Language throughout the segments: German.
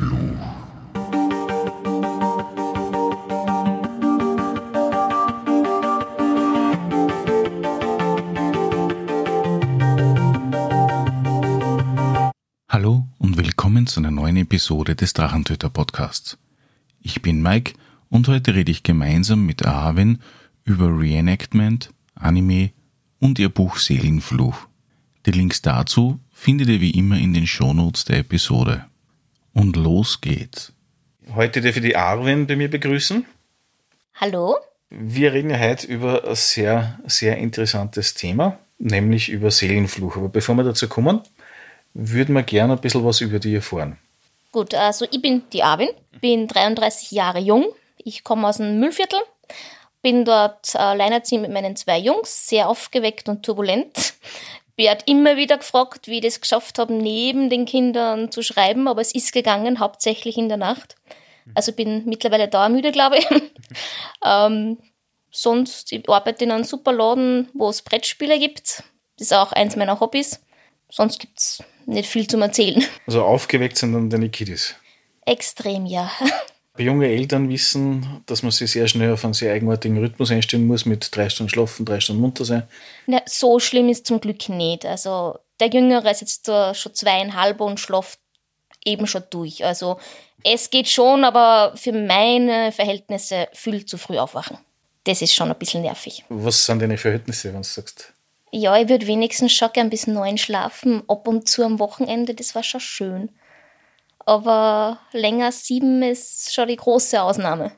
Seelenfluch. Hallo und willkommen zu einer neuen Episode des Drachentöter Podcasts. Ich bin Mike und heute rede ich gemeinsam mit Arvin über Reenactment, Anime und ihr Buch Seelenfluch. Die Links dazu findet ihr wie immer in den Shownotes der Episode. Und los geht's. Heute darf ich die Arwen bei mir begrüßen. Hallo? Wir reden ja heute über ein sehr, sehr interessantes Thema, nämlich über Seelenfluch. Aber bevor wir dazu kommen, würden wir gerne ein bisschen was über die erfahren. Gut, also ich bin die Arvin, bin 33 Jahre jung. Ich komme aus dem Müllviertel, bin dort alleinerziehend mit meinen zwei Jungs, sehr aufgeweckt und turbulent. Werde immer wieder gefragt, wie ich das geschafft habe, neben den Kindern zu schreiben, aber es ist gegangen, hauptsächlich in der Nacht. Also bin mittlerweile dauermüde, glaube ich. ähm, sonst, ich arbeite in einem super Laden, wo es Brettspiele gibt. Das ist auch eins meiner Hobbys. Sonst gibt es nicht viel zum Erzählen. Also aufgeweckt sind dann deine Kiddies. Extrem, ja. Junge Eltern wissen, dass man sich sehr schnell auf einen sehr eigenartigen Rhythmus einstellen muss, mit drei Stunden schlafen, drei Stunden munter sein. Na, so schlimm ist zum Glück nicht. Also der Jüngere ist jetzt schon zweieinhalb und schläft eben schon durch. Also es geht schon, aber für meine Verhältnisse viel zu früh aufwachen. Das ist schon ein bisschen nervig. Was sind deine Verhältnisse, wenn du sagst? Ja, ich würde wenigstens schon gern bis neun schlafen, ab und zu am Wochenende, das war schon schön. Aber länger als sieben ist schon die große Ausnahme.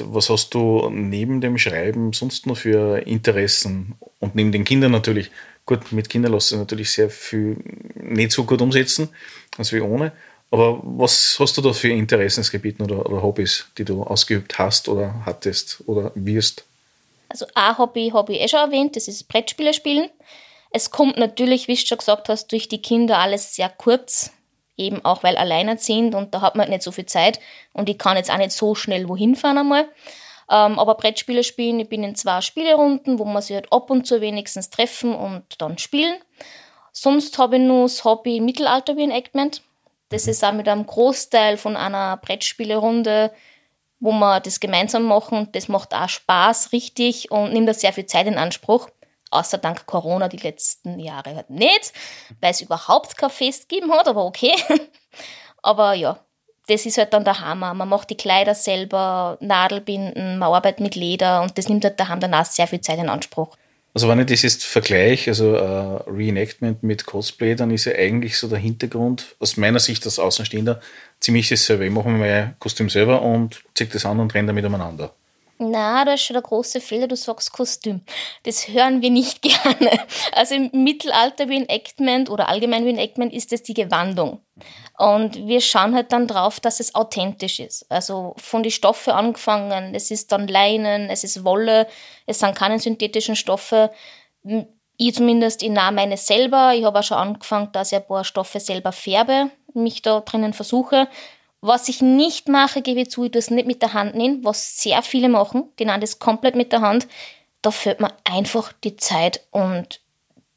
Was hast du neben dem Schreiben sonst noch für Interessen? Und neben den Kindern natürlich. Gut, mit Kindern lässt sich natürlich sehr viel nicht so gut umsetzen, als wie ohne. Aber was hast du da für Interessensgebiete oder, oder Hobbys, die du ausgeübt hast oder hattest oder wirst? Also ein Hobby habe ich eh schon erwähnt, das ist Brettspiele spielen. Es kommt natürlich, wie du schon gesagt hast, durch die Kinder alles sehr kurz, eben auch weil alleinerziehend und da hat man nicht so viel Zeit und ich kann jetzt auch nicht so schnell wohin fahren einmal. Ähm, aber Brettspiele spielen, ich bin in zwei Spielerunden, wo man sich halt ab und zu wenigstens treffen und dann spielen. Sonst habe ich nur das Hobby Mittelalter wie ein Eggment. Das ist auch mit einem Großteil von einer Brettspielerunde, wo wir das gemeinsam machen. Das macht auch Spaß, richtig, und nimmt da sehr viel Zeit in Anspruch. Außer dank Corona die letzten Jahre halt nicht, weil es überhaupt kein Fest gegeben hat, aber okay. aber ja, das ist halt dann der Hammer. Man macht die Kleider selber, Nadelbinden, man arbeitet mit Leder und das nimmt halt daheim dann auch sehr viel Zeit in Anspruch. Also wenn ich das jetzt vergleiche, also uh, Reenactment mit Cosplay, dann ist ja eigentlich so der Hintergrund, aus meiner Sicht als Außenstehender, ziemlich dasselbe. Ich mache mir mein Kostüm selber und ziehe das an und renne damit umeinander. Na, da ist schon der große Fehler, du sagst Kostüm. Das hören wir nicht gerne. Also im Mittelalter wie Enactment oder allgemein wie Enactment ist es die Gewandung. Und wir schauen halt dann drauf, dass es authentisch ist. Also von den Stoffen angefangen, es ist dann Leinen, es ist Wolle, es sind keine synthetischen Stoffe. Ich zumindest, ich nahe meine selber. Ich habe auch schon angefangen, dass ich ein paar Stoffe selber färbe, mich da drinnen versuche. Was ich nicht mache, gebe ich zu, ich tue es nicht mit der Hand nehmen, was sehr viele machen. Die nehmen das komplett mit der Hand. Da fehlt mir einfach die Zeit und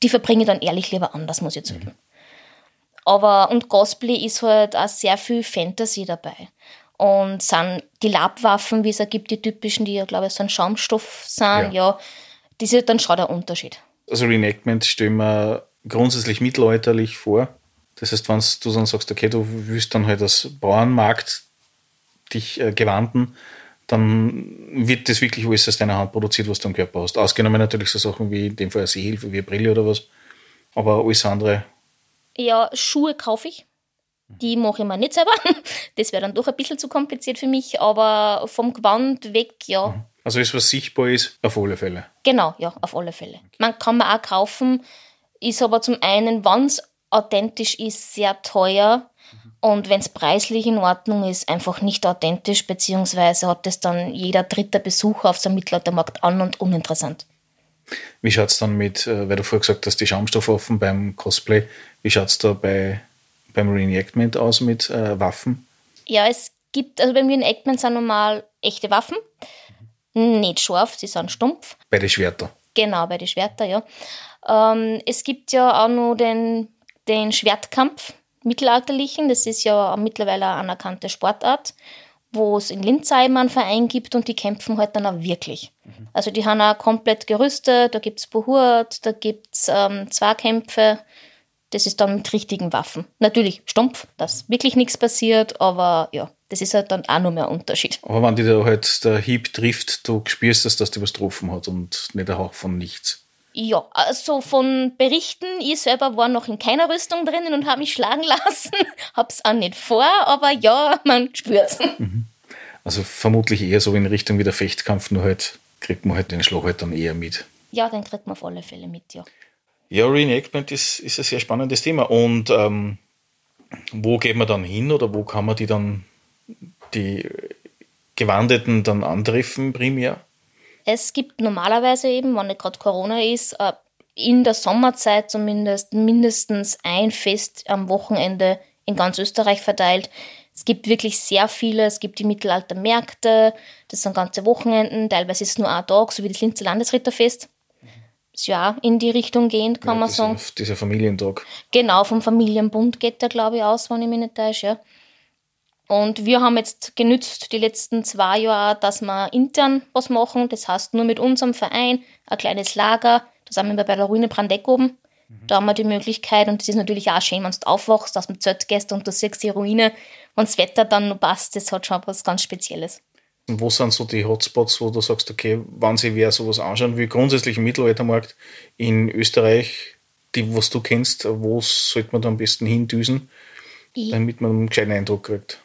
die verbringe ich dann ehrlich lieber anders, muss ich zugeben. Mhm. Aber, und Cosplay ist halt auch sehr viel Fantasy dabei. Und sind die Labwaffen, wie es gibt, die typischen, die ja, glaube ich, so ein Schaumstoff sind, ja, ja das ist dann schon der Unterschied. Also Reenactment stellen wir grundsätzlich mittelalterlich vor. Das heißt, wenn du dann sagst, okay, du willst dann halt als Bauernmarkt dich äh, gewandten, dann wird das wirklich alles aus deiner Hand produziert, was du am Körper hast. Ausgenommen natürlich so Sachen wie in dem Fall eine Sehhilfe, wie eine Brille oder was. Aber alles andere. Ja, Schuhe kaufe ich. Die mache ich mir nicht selber. Das wäre dann doch ein bisschen zu kompliziert für mich, aber vom Gewand weg, ja. Mhm. Also ist was sichtbar ist, auf alle Fälle. Genau, ja, auf alle Fälle. Man kann man auch kaufen, ist aber zum einen, wenn es authentisch ist, sehr teuer. Und wenn es preislich in Ordnung ist, einfach nicht authentisch, beziehungsweise hat es dann jeder dritte Besucher auf so einem Mittelaltermarkt an und uninteressant. Wie schaut es dann mit, äh, weil du vorher gesagt hast, die Schaumstoffoffen beim Cosplay, wie schaut es da bei, beim Reenactment aus mit äh, Waffen? Ja, es gibt, also beim Reenactment sind normal echte Waffen, nicht scharf, sie sind stumpf. Bei den Schwertern? Genau, bei den Schwertern, ja. Ähm, es gibt ja auch noch den den Schwertkampf Mittelalterlichen. Das ist ja mittlerweile eine anerkannte Sportart, wo es in Linz eben einen Verein gibt und die kämpfen halt dann auch wirklich. Mhm. Also die haben auch komplett gerüstet, da gibt es Behurt, da gibt es ähm, Zweikämpfe. Das ist dann mit richtigen Waffen. Natürlich stumpf, dass wirklich nichts passiert, aber ja, das ist halt dann auch noch mehr ein Unterschied. Aber wenn die da halt der Hieb trifft, du spürst es, dass die was getroffen hat und nicht ein Hauch von nichts. Ja, also von Berichten, ich selber war noch in keiner Rüstung drinnen und habe mich schlagen lassen. Hab's auch nicht vor, aber ja, man spürt's. Mhm. Also vermutlich eher so in Richtung wie der Fechtkampf, nur halt kriegt man halt den Schlag halt dann eher mit. Ja, den kriegt man auf alle Fälle mit, ja. Ja, Reenactment ist, ist ein sehr spannendes Thema. Und ähm, wo geht man dann hin oder wo kann man die dann, die Gewandeten dann antreffen primär? Es gibt normalerweise eben, wenn nicht gerade Corona ist, äh, in der Sommerzeit zumindest mindestens ein Fest am Wochenende in ganz Österreich verteilt. Es gibt wirklich sehr viele. Es gibt die Mittelaltermärkte, das sind ganze Wochenenden, teilweise ist es nur ein Tag, so wie das Linzer Landesritterfest. Das ja in die Richtung gehend, kann ja, man sagen. Dieser Familientag. Genau, vom Familienbund geht der, glaube ich, aus, wenn ich mich nicht täusche. Ja. Und wir haben jetzt genützt die letzten zwei Jahre, dass wir intern was machen. Das heißt, nur mit unserem Verein ein kleines Lager. Da sind wir bei der Ruine Brandeck oben. Mhm. Da haben wir die Möglichkeit, und das ist natürlich auch schön, wenn du aufwachst, dass man Zelt gehst und du siehst die Ruine und das Wetter dann noch passt. Das hat schon was ganz Spezielles. Und wo sind so die Hotspots, wo du sagst, okay, wann sie wer sowas anschauen wie grundsätzlich im Mittelaltermarkt in Österreich, die, was du kennst, wo sollte man da am besten hindüsen, damit man einen gescheiten Eindruck kriegt?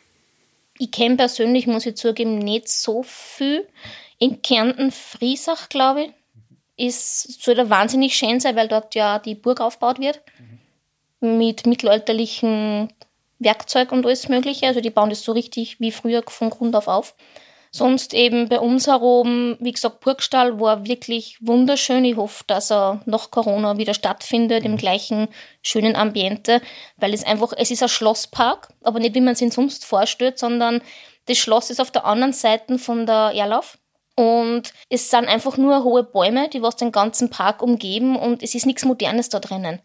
Ich kenne persönlich, muss ich zugeben, nicht so viel. In Kärnten, Friesach, glaube ich, ist, soll da wahnsinnig schön sein, weil dort ja die Burg aufgebaut wird. Mhm. Mit mittelalterlichen Werkzeug und alles Mögliche. Also die bauen das so richtig wie früher von Grund auf auf. Sonst eben bei uns herum, wie gesagt, Burgstall war wirklich wunderschön. Ich hoffe, dass er nach Corona wieder stattfindet, im gleichen schönen Ambiente, weil es einfach, es ist ein Schlosspark, aber nicht wie man es sich sonst vorstellt, sondern das Schloss ist auf der anderen Seite von der Erlauf. Und es sind einfach nur hohe Bäume, die was den ganzen Park umgeben und es ist nichts Modernes da drinnen.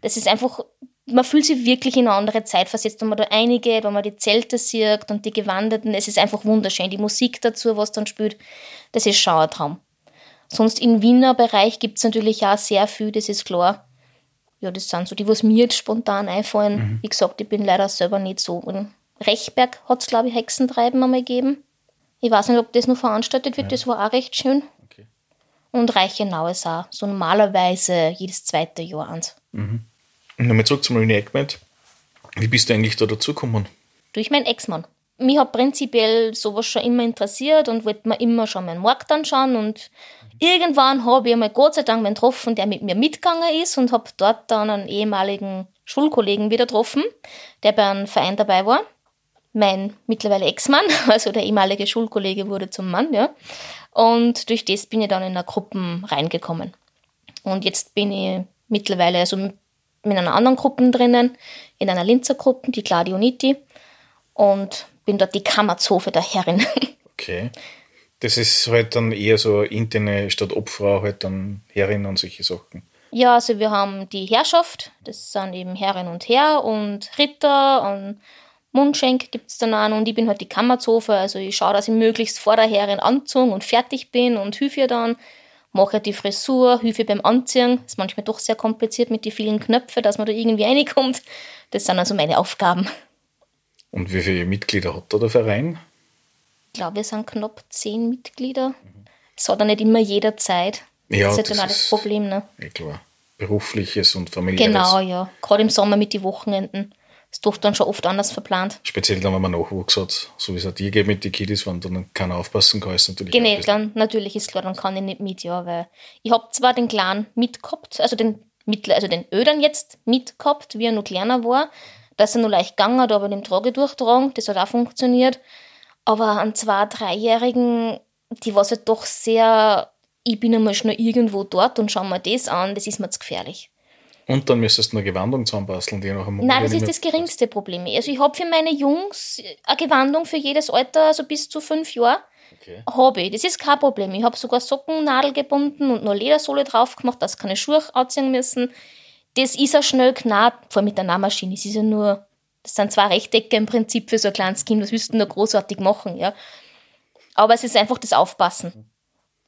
Das ist einfach man fühlt sich wirklich in eine andere Zeit versetzt, wenn man da einige, wenn man die Zelte sieht und die Gewanderten, es ist einfach wunderschön. Die Musik dazu, was dann spielt, das ist schon ein Traum. Sonst im Wiener Bereich gibt es natürlich auch sehr viel, das ist klar. Ja, das sind so die, was mir jetzt spontan einfallen. Mhm. Wie gesagt, ich bin leider selber nicht so. In Rechberg hat es, glaube ich, Hexentreiben einmal gegeben. Ich weiß nicht, ob das noch veranstaltet wird, ja. das war auch recht schön. Okay. Und Reichenau ist auch so normalerweise jedes zweite Jahr eins. Mhm. Nochmal zurück zum Reenactment. Wie bist du eigentlich da dazugekommen? Durch meinen Ex-Mann. Mich hat prinzipiell sowas schon immer interessiert und wollte mir immer schon meinen Markt anschauen. Und irgendwann habe ich einmal Gott sei Dank einen getroffen, der mit mir mitgegangen ist und habe dort dann einen ehemaligen Schulkollegen wieder getroffen, der bei einem Verein dabei war. Mein mittlerweile Ex-Mann, also der ehemalige Schulkollege wurde zum Mann, ja. Und durch das bin ich dann in eine Gruppe reingekommen. Und jetzt bin ich mittlerweile, also mit einer anderen Gruppe drinnen, in einer Linzer Gruppe, die Gladioniti, und bin dort die Kammerzofe der Herrin. Okay. Das ist halt dann eher so interne statt Obfrau, halt dann Herrin und solche Sachen. Ja, also wir haben die Herrschaft, das sind eben Herrin und Herr und Ritter und Mundschenk gibt es dann auch und ich bin halt die Kammerzofe, also ich schaue, dass ich möglichst vor der Herrin anzogen und fertig bin und hilfe ihr dann mache die Frisur, Hilfe beim Anziehen. Ist manchmal doch sehr kompliziert mit den vielen Knöpfen, dass man da irgendwie reinkommt. Das sind also meine Aufgaben. Und wie viele Mitglieder hat da der Verein? Ich glaube, wir sind knapp zehn Mitglieder. Es hat ja nicht immer jeder Zeit. Ja, das ist halt auch das Problem. Ne? Ja, klar. Berufliches und familiäres. Genau, ja. Gerade im Sommer mit den Wochenenden ist doch dann schon oft anders verplant. Speziell dann, wenn man Nachwuchs hat, so wie es auch dir geht mit den Kiddies, wenn dann keiner aufpassen kann, ist natürlich Genau, dann natürlich ist klar, dann kann ich nicht mit, ja, weil ich habe zwar den Kleinen mitgehabt, also den Mittler, also den Ödern jetzt mitgehabt, wie er noch kleiner war, dass er nur leicht gegangen hat, aber den Trage durchtragen, das hat auch funktioniert. Aber an zwei, dreijährigen, die war halt doch sehr, ich bin einmal schnell irgendwo dort und schau mir das an, das ist mir zu gefährlich. Und dann müsstest du eine Gewandung zusammenbasteln, die noch einmal. Nein, das ist das geringste Problem. Also ich habe für meine Jungs eine Gewandung für jedes Alter, also bis zu fünf Jahre. Okay. Habe ich. Das ist kein Problem. Ich habe sogar Sockennadel gebunden und noch Ledersohle drauf gemacht, dass keine Schuhe anziehen müssen. Das ist ja schnell knapp, vor allem mit der Nahmaschine. Es ist ja nur Das sind zwei Rechtecke im Prinzip für so ein kleines Kind. Was willst du denn da großartig machen, ja? Aber es ist einfach das Aufpassen.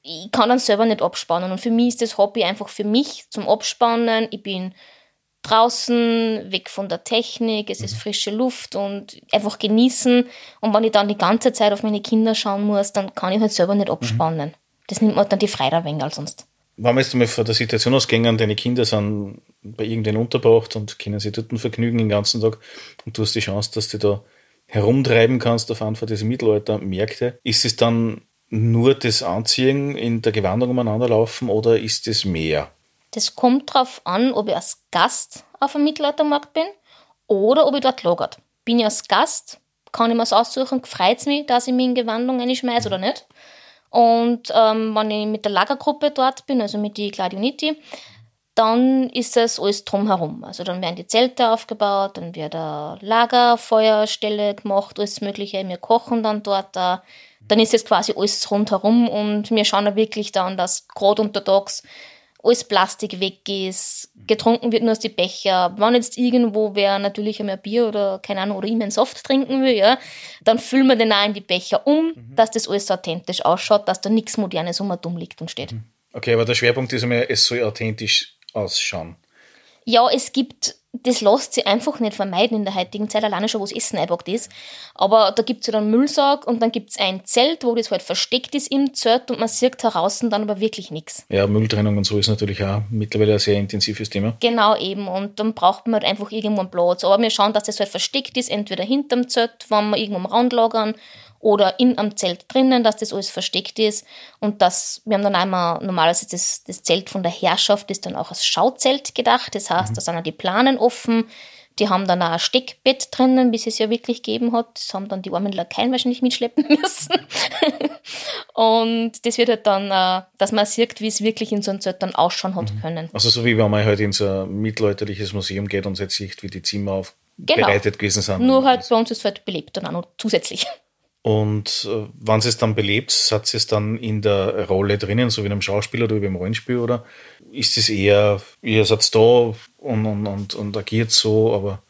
Ich kann dann selber nicht abspannen. Und für mich ist das Hobby einfach für mich zum Abspannen. Ich bin draußen, weg von der Technik, es ist frische Luft und einfach genießen. Und wenn ich dann die ganze Zeit auf meine Kinder schauen muss, dann kann ich halt selber nicht abspannen. Das nimmt mir dann die Freude ein wenig sonst. Wenn wir jetzt mal von der Situation ausgehen, deine Kinder sind bei irgendwen untergebracht und können sich dort vergnügen den ganzen Tag und du hast die Chance, dass du da herumtreiben kannst auf einfach diese Mittelaltermärkte. Ist es dann nur das Anziehen in der Gewandung umeinander laufen oder ist es mehr? Das kommt darauf an, ob ich als Gast auf einem Mittelaltermarkt bin oder ob ich dort lagert. Bin ich als Gast, kann ich mir es aussuchen, freut es mich, dass ich mich in Gewandung einschmeiße oder nicht. Und ähm, wenn ich mit der Lagergruppe dort bin, also mit die Gladioniti, dann ist das alles drumherum. Also dann werden die Zelte aufgebaut, dann wird eine Lagerfeuerstelle gemacht, alles Mögliche. Wir kochen dann dort. Da. Dann ist es quasi alles rundherum und wir schauen da wirklich dann, dass gerade untertags alles Plastik weg ist, getrunken wird nur aus die Becher. Wenn jetzt irgendwo wer natürlich einmal Bier oder keine Ahnung oder immer einen Soft trinken will, ja, dann füllen wir den auch in die Becher um, mhm. dass das alles authentisch ausschaut, dass da nichts Modernes um dumm liegt und steht. Mhm. Okay, aber der Schwerpunkt ist einmal, es soll authentisch ausschauen. Ja, es gibt das lässt sich einfach nicht vermeiden in der heutigen Zeit, alleine schon, wo das Essen eingepackt ist. Aber da gibt es ja dann Müllsack und dann gibt es ein Zelt, wo das halt versteckt ist im Zelt und man sieht heraus dann aber wirklich nichts. Ja, Mülltrennung und so ist natürlich auch mittlerweile ein sehr intensives Thema. Genau eben und dann braucht man halt einfach irgendwo einen Platz. Aber wir schauen, dass das halt versteckt ist, entweder hinterm Zelt, wenn wir irgendwo am Rand lagern oder in am Zelt drinnen, dass das alles versteckt ist und das, wir haben dann einmal normalerweise das, das Zelt von der Herrschaft ist dann auch als Schauzelt gedacht, das heißt, mhm. da sind auch die Planen offen, die haben dann auch ein Steckbett drinnen, bis es ja wirklich gegeben hat. Das haben dann die armen Lakaien wahrscheinlich mitschleppen müssen. und das wird halt dann, äh, dass man sieht, wie es wirklich in so einem Zelt dann ausschauen hat mhm. können. Also so wie wenn man halt in so ein mittelalterliches Museum geht und jetzt sieht, wie die Zimmer aufbereitet genau. gewesen sind. Nur halt bei uns ist es halt belebt dann auch noch zusätzlich. Und äh, wenn sie es dann belebt, hat sie es dann in der Rolle drinnen, so wie in einem Schauspiel oder wie im Rollenspiel, oder ist es eher, ihr seid da und, und, und, und agiert so, aber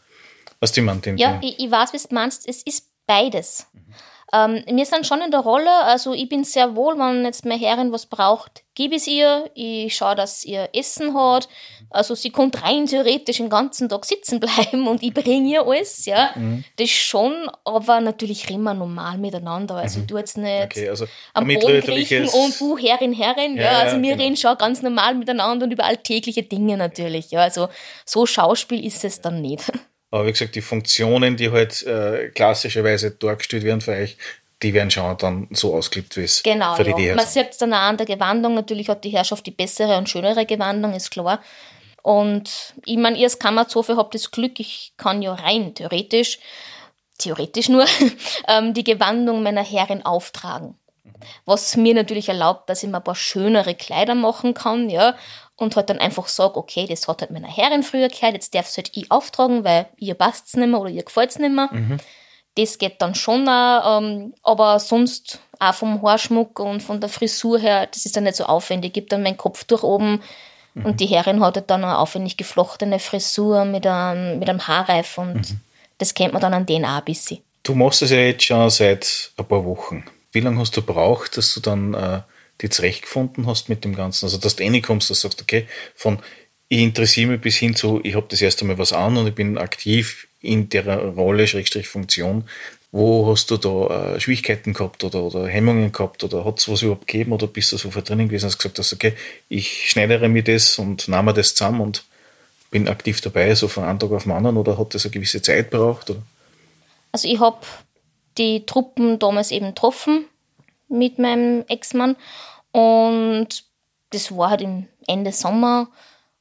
was die man den Ja, ich, ich weiß, was du meinst. Es ist beides. Mhm. Ähm, wir sind schon in der Rolle, also ich bin sehr wohl, wenn jetzt meine Herrin was braucht, gebe ich es ihr. Ich schaue, dass ihr Essen hat. Also sie kommt rein theoretisch den ganzen Tag sitzen bleiben und ich bringe ihr alles, ja. Mhm. Das schon, aber natürlich reden wir normal miteinander. Also mhm. du jetzt nicht okay, also am Boden kriechen und du Herrin, Herrin, ja. ja also wir genau. reden schon ganz normal miteinander und über alltägliche Dinge natürlich, ja. Also so Schauspiel ist es dann nicht. Aber wie gesagt, die Funktionen, die halt äh, klassischerweise dargestellt werden für euch, die werden schon dann so ausgeliebt, wie es genau, für die ja. Man sieht es dann auch an der Gewandung. Natürlich hat die Herrschaft die bessere und schönere Gewandung, ist klar. Und ich meine, ihr als Kammerzofe habt das Glück, ich kann ja rein theoretisch, theoretisch nur, ähm, die Gewandung meiner Herrin auftragen. Was mir natürlich erlaubt, dass ich mir ein paar schönere Kleider machen kann, ja, und halt dann einfach sage, okay, das hat halt meiner Herrin früher gehört, jetzt darf es halt ich auftragen, weil ihr passt es nicht mehr oder ihr gefällt es nicht mehr. Mhm. Das geht dann schon auch, ähm, aber sonst auch vom Haarschmuck und von der Frisur her, das ist dann nicht so aufwendig. Ich gebe dann meinen Kopf durch oben mhm. und die Herrin hat halt dann eine aufwendig geflochtene Frisur mit einem, mit einem Haarreif und mhm. das kennt man dann an denen auch ein bisschen. Du machst das ja jetzt schon seit ein paar Wochen. Wie lange hast du braucht, dass du dann äh, die zurechtgefunden hast mit dem Ganzen? Also, dass du reinkommst, dass du sagst, okay, von ich interessiere mich bis hin zu, ich habe das erste Mal was an und ich bin aktiv in der Rolle, Schrägstrich Funktion. Wo hast du da äh, Schwierigkeiten gehabt oder, oder Hemmungen gehabt oder hat es was überhaupt gegeben oder bist du sofort drinnen gewesen und hast gesagt, hast, okay, ich schneidere mir das und nehme das zusammen und bin aktiv dabei, so von einem Tag auf den anderen oder hat das eine gewisse Zeit braucht? Also ich habe die Truppen damals eben getroffen mit meinem Ex-Mann und das war halt im Ende Sommer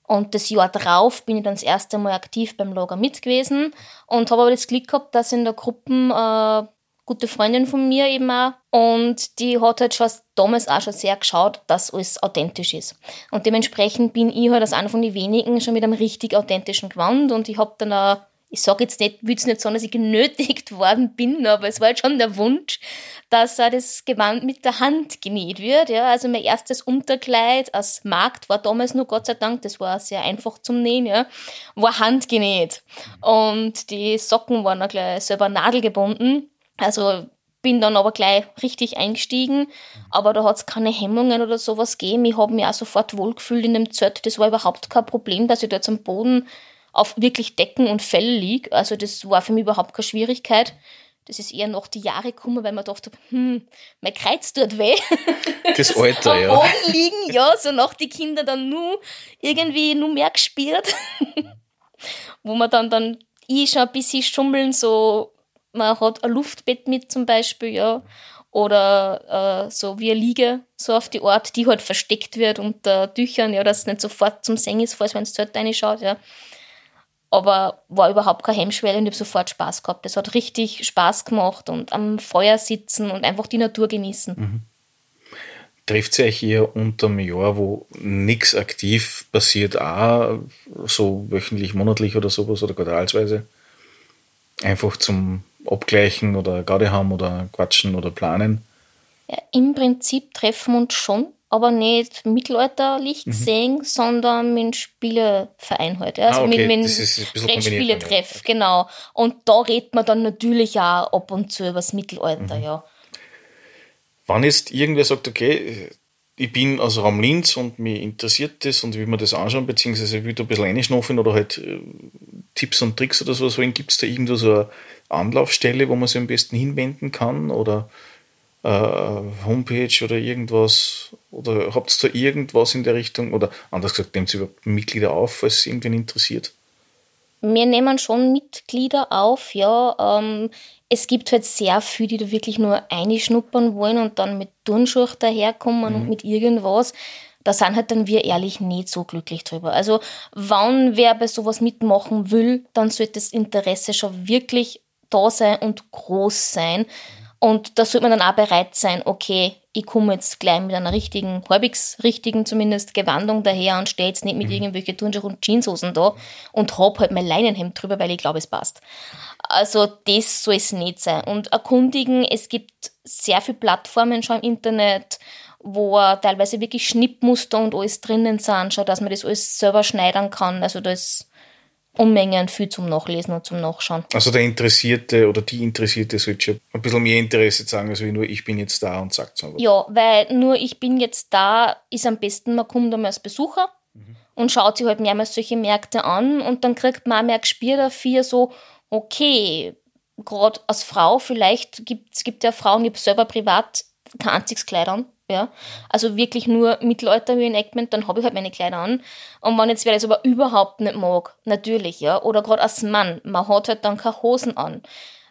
und das Jahr drauf bin ich dann das erste Mal aktiv beim Lager mit gewesen und habe aber das Glück gehabt, dass in der Gruppe äh, gute Freundin von mir eben auch und die hat halt schon damals auch schon sehr geschaut, dass alles authentisch ist. Und dementsprechend bin ich halt als einer von den wenigen schon mit einem richtig authentischen Gewand und ich habe dann auch ich sage jetzt nicht, will es nicht sagen, dass ich genötigt worden bin, aber es war halt schon der Wunsch, dass uh, das Gewand mit der Hand genäht wird. Ja. Also mein erstes Unterkleid als Markt war damals nur, Gott sei Dank, das war sehr einfach zum Nähen, ja, war handgenäht. Und die Socken waren auch gleich selber nadelgebunden. Also bin dann aber gleich richtig eingestiegen, aber da hat es keine Hemmungen oder sowas gegeben. Ich habe mich auch sofort wohlgefühlt in dem Zelt. Das war überhaupt kein Problem, dass ich da jetzt am Boden auf wirklich Decken und Fell liege. Also das war für mich überhaupt keine Schwierigkeit. Das ist eher noch die Jahre gekommen, weil man dachte, hm, mein Kreuz tut weh. Das Alter, am ja. Boden liegen, ja, so nach die Kinder dann nur irgendwie nur mehr gespielt. Wo man dann, dann ich schon ein bisschen schummeln, so man hat ein Luftbett mit zum Beispiel, ja, oder äh, so wie eine Liege, so auf die Art, die halt versteckt wird unter Tüchern, ja, dass es nicht sofort zum Singen ist, falls man ins Zelt reinschaut, ja. Aber war überhaupt kein Hemmschwelle und ich habe sofort Spaß gehabt. Es hat richtig Spaß gemacht und am Feuer sitzen und einfach die Natur genießen. Mhm. Trifft ihr euch hier unter einem Jahr, wo nichts aktiv passiert, auch so wöchentlich, monatlich oder sowas oder quartalsweise? Einfach zum abgleichen oder gerade haben oder quatschen oder planen? Ja, Im Prinzip treffen wir uns schon, aber nicht mittelalterlich Mhm. gesehen, sondern mit dem Spieleverein halt. ja. Also Ah, okay, mit, mit das ist ein bisschen Brettspiele-Treff, kombiniert genau. Und da redet man dann natürlich auch ab und zu über das Mittelalter, Mhm. ja. Wenn jetzt irgendwer sagt, okay, ich bin aus Raum Linz und mich interessiert das und will mir das anschauen, beziehungsweise will da ein bisschen reinschnaufen oder halt äh, Tipps und Tricks oder sowas holen, gibt es da irgendwo so eine Anlaufstelle, wo man sich am besten hinwenden kann oder äh, Homepage oder irgendwas oder habt ihr da irgendwas in der Richtung oder anders gesagt, nehmt ihr überhaupt Mitglieder auf, falls es irgendwen interessiert? Wir nehmen schon Mitglieder auf, ja. Ähm, es gibt halt sehr viele, die da wirklich nur einschnuppern wollen und dann mit Turnschuhe daherkommen und mit irgendwas. Da sind halt dann wir ehrlich nicht so glücklich drüber. Also, wenn wer bei sowas mitmachen will, dann sollte das Interesse schon wirklich da sein und groß sein. Und da sollte man dann auch bereit sein, okay, ich komme jetzt gleich mit einer richtigen, halbwegs richtigen zumindest Gewandung daher und stehe jetzt nicht mit irgendwelchen Turnschuhe und Jeanshosen da und hab halt mein Leinenhemd drüber, weil ich glaube, es passt. Also das soll es nicht sein. Und erkundigen, es gibt sehr viele Plattformen schon im Internet, wo teilweise wirklich Schnittmuster und alles drinnen sind, schon, dass man das alles selber schneidern kann. Also da ist Unmengen viel zum Nachlesen und zum Nachschauen. Also der Interessierte oder die Interessierte sollte schon ein bisschen mehr Interesse zeigen, als wie nur ich bin jetzt da und sagt so. Ja, weil nur ich bin jetzt da, ist am besten, man kommt einmal als Besucher und schaut sich halt mehrmals solche Märkte an und dann kriegt man auch mehr Gespür dafür, so, okay, gerade als Frau, vielleicht gibt es gibt ja Frauen, die haben selber privat kein einziges Kleid an, ja. Also wirklich nur Mittelalter Reenactment, dann habe ich halt meine Kleider an. Und wenn jetzt wer das aber überhaupt nicht mag, natürlich, ja. Oder gerade als Mann, man hat halt dann keine Hosen an.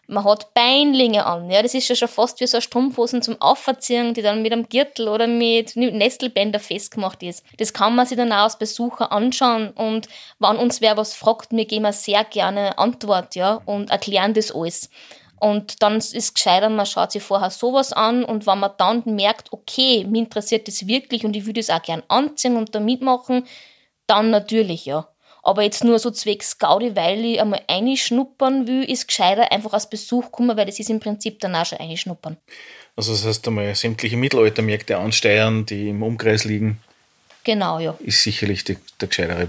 Man hat Beinlinge an, ja. Das ist ja schon fast wie so Strumpfhosen zum Aufverziehen, die dann mit einem Gürtel oder mit Nestelbänder festgemacht ist. Das kann man sich dann auch als Besucher anschauen. Und wenn uns wer was fragt, wir geben sehr gerne Antwort, ja, und erklären das alles. Und dann ist es gescheiter, man schaut sich vorher sowas an und wenn man dann merkt, okay, mich interessiert das wirklich und ich würde es auch gern anziehen und da mitmachen, dann natürlich, ja. Aber jetzt nur so zwecks Gaudi, weil ich einmal einschnuppern will, ist gescheiter einfach als Besuch kommen, weil das ist im Prinzip dann auch schon einschnuppern. Also das heißt einmal sämtliche Mittelaltermärkte ansteuern, die im Umkreis liegen, Genau, ja. ist sicherlich die, der gescheitere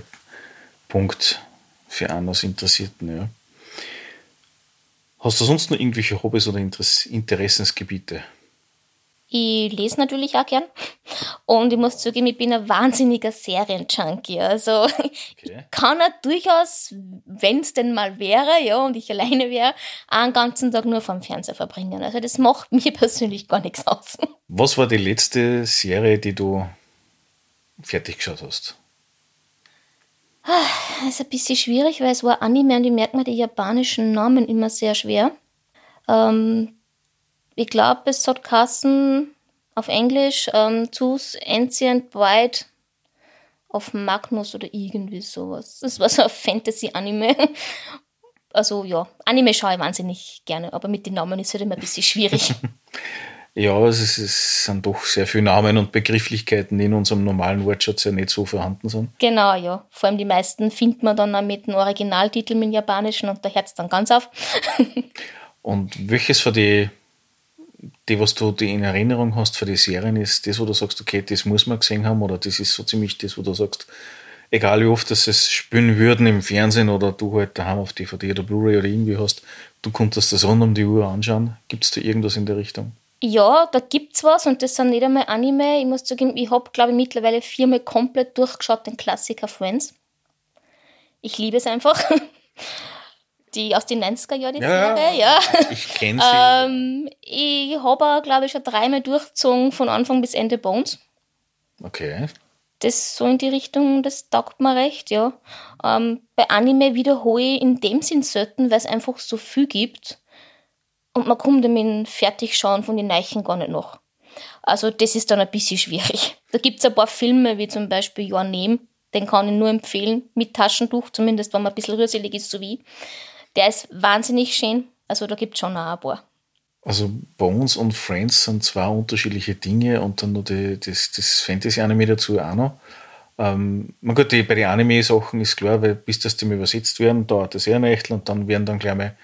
Punkt für einen als Interessierten. Ja. Hast du sonst noch irgendwelche Hobbys oder Interess Interessensgebiete? Ich lese natürlich auch gern. Und ich muss zugeben, ich bin ein wahnsinniger Serienjunkie. Also ich kann er durchaus, wenn es denn mal wäre, ja, und ich alleine wäre, einen ganzen Tag nur vom Fernseher verbringen. Also das macht mir persönlich gar nichts aus. Was war die letzte Serie, die du fertig geschaut hast? Das ist ein bisschen schwierig, weil es war Anime und ich merke mir die japanischen Namen immer sehr schwer. Ähm, ich glaube, es hat Kassen auf Englisch ähm, Zeus Ancient Bride auf Magnus oder irgendwie sowas. Das war so ein Fantasy-Anime. Also ja, Anime schaue ich wahnsinnig gerne, aber mit den Namen ist es halt immer ein bisschen schwierig. Ja, es, ist, es sind doch sehr viele Namen und Begrifflichkeiten, die in unserem normalen Wortschatz ja nicht so vorhanden sind. Genau, ja. Vor allem die meisten findet man dann auch mit dem Originaltitel dem Japanischen und da hört es dann ganz auf. und welches von die, die, was du die in Erinnerung hast für die Serien, ist das, wo du sagst, okay, das muss man gesehen haben oder das ist so ziemlich das, wo du sagst, egal wie oft das es spielen würden im Fernsehen oder du halt daheim auf DVD oder Blu-ray oder irgendwie hast, du konntest das rund um die Uhr anschauen. Gibt es da irgendwas in der Richtung? Ja, da gibt's was und das sind nicht einmal Anime. Ich muss zugeben, ich habe, glaube ich, mittlerweile viermal komplett durchgeschaut, den Klassiker Friends. Ich liebe es einfach. Die aus den 90er Jahren, die ja, Serie, ja. Ich kenne sie. ähm, ich habe, glaube ich, schon dreimal durchgezogen, von Anfang bis Ende Bones. Okay. Das so in die Richtung, das taugt mir recht, ja. Ähm, bei Anime wiederhole ich in dem Sinn selten, weil es einfach so viel gibt und man kommt mit dem Fertigschauen von den Neichen gar nicht noch. Also das ist dann ein bisschen schwierig. Da gibt es ein paar Filme, wie zum Beispiel Your Name, den kann ich nur empfehlen, mit Taschentuch, zumindest wenn man ein bisschen rührselig ist, so wie. Der ist wahnsinnig schön, also da gibt es schon auch ein paar. Also Bones und Friends sind zwei unterschiedliche Dinge und dann noch die, das, das Fantasy-Anime dazu auch noch. Ähm, man gut, die, bei den Anime-Sachen ist klar, weil bis das die übersetzt werden, dauert das eher ein Echtel und dann werden dann gleich mal